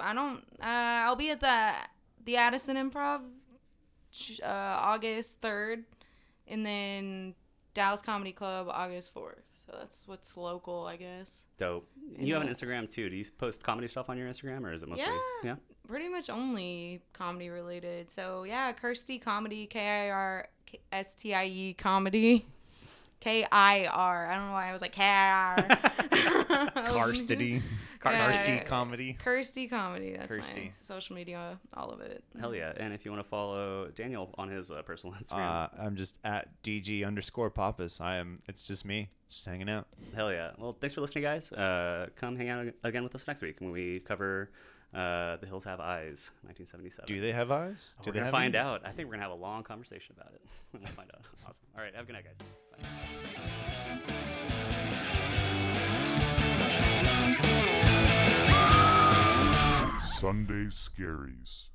I don't. Uh, I'll be at the the Addison Improv, uh, August third, and then Dallas Comedy Club August fourth. So that's what's local, I guess.
Dope. You have an Instagram too. Do you post comedy stuff on your Instagram, or is it mostly?
Yeah.
Yeah.
Pretty much only comedy related. So yeah, Kirstie Comedy, K I R S T I E Comedy. K I R. I don't know why I was like K I R.
Karstity.
Yeah.
Karsty comedy.
Kirstie Comedy. That's
Kirstie.
my social media, all of it.
Hell yeah! And if you want to follow Daniel on his uh, personal Instagram,
Uh, I'm just at DG underscore Pappas. I am. It's just me, just hanging out.
hell yeah! Well, thanks for listening, guys. Uh, come hang out again with us next week when we cover uh, The Hills Have Eyes, 1977.
Do they have eyes? Do
we're
they
gonna find
ears?
out. I think we're gonna have a long conversation about it. we'll find out. Awesome. All right. Have a good night, guys. Bye.
Sunday Scaries.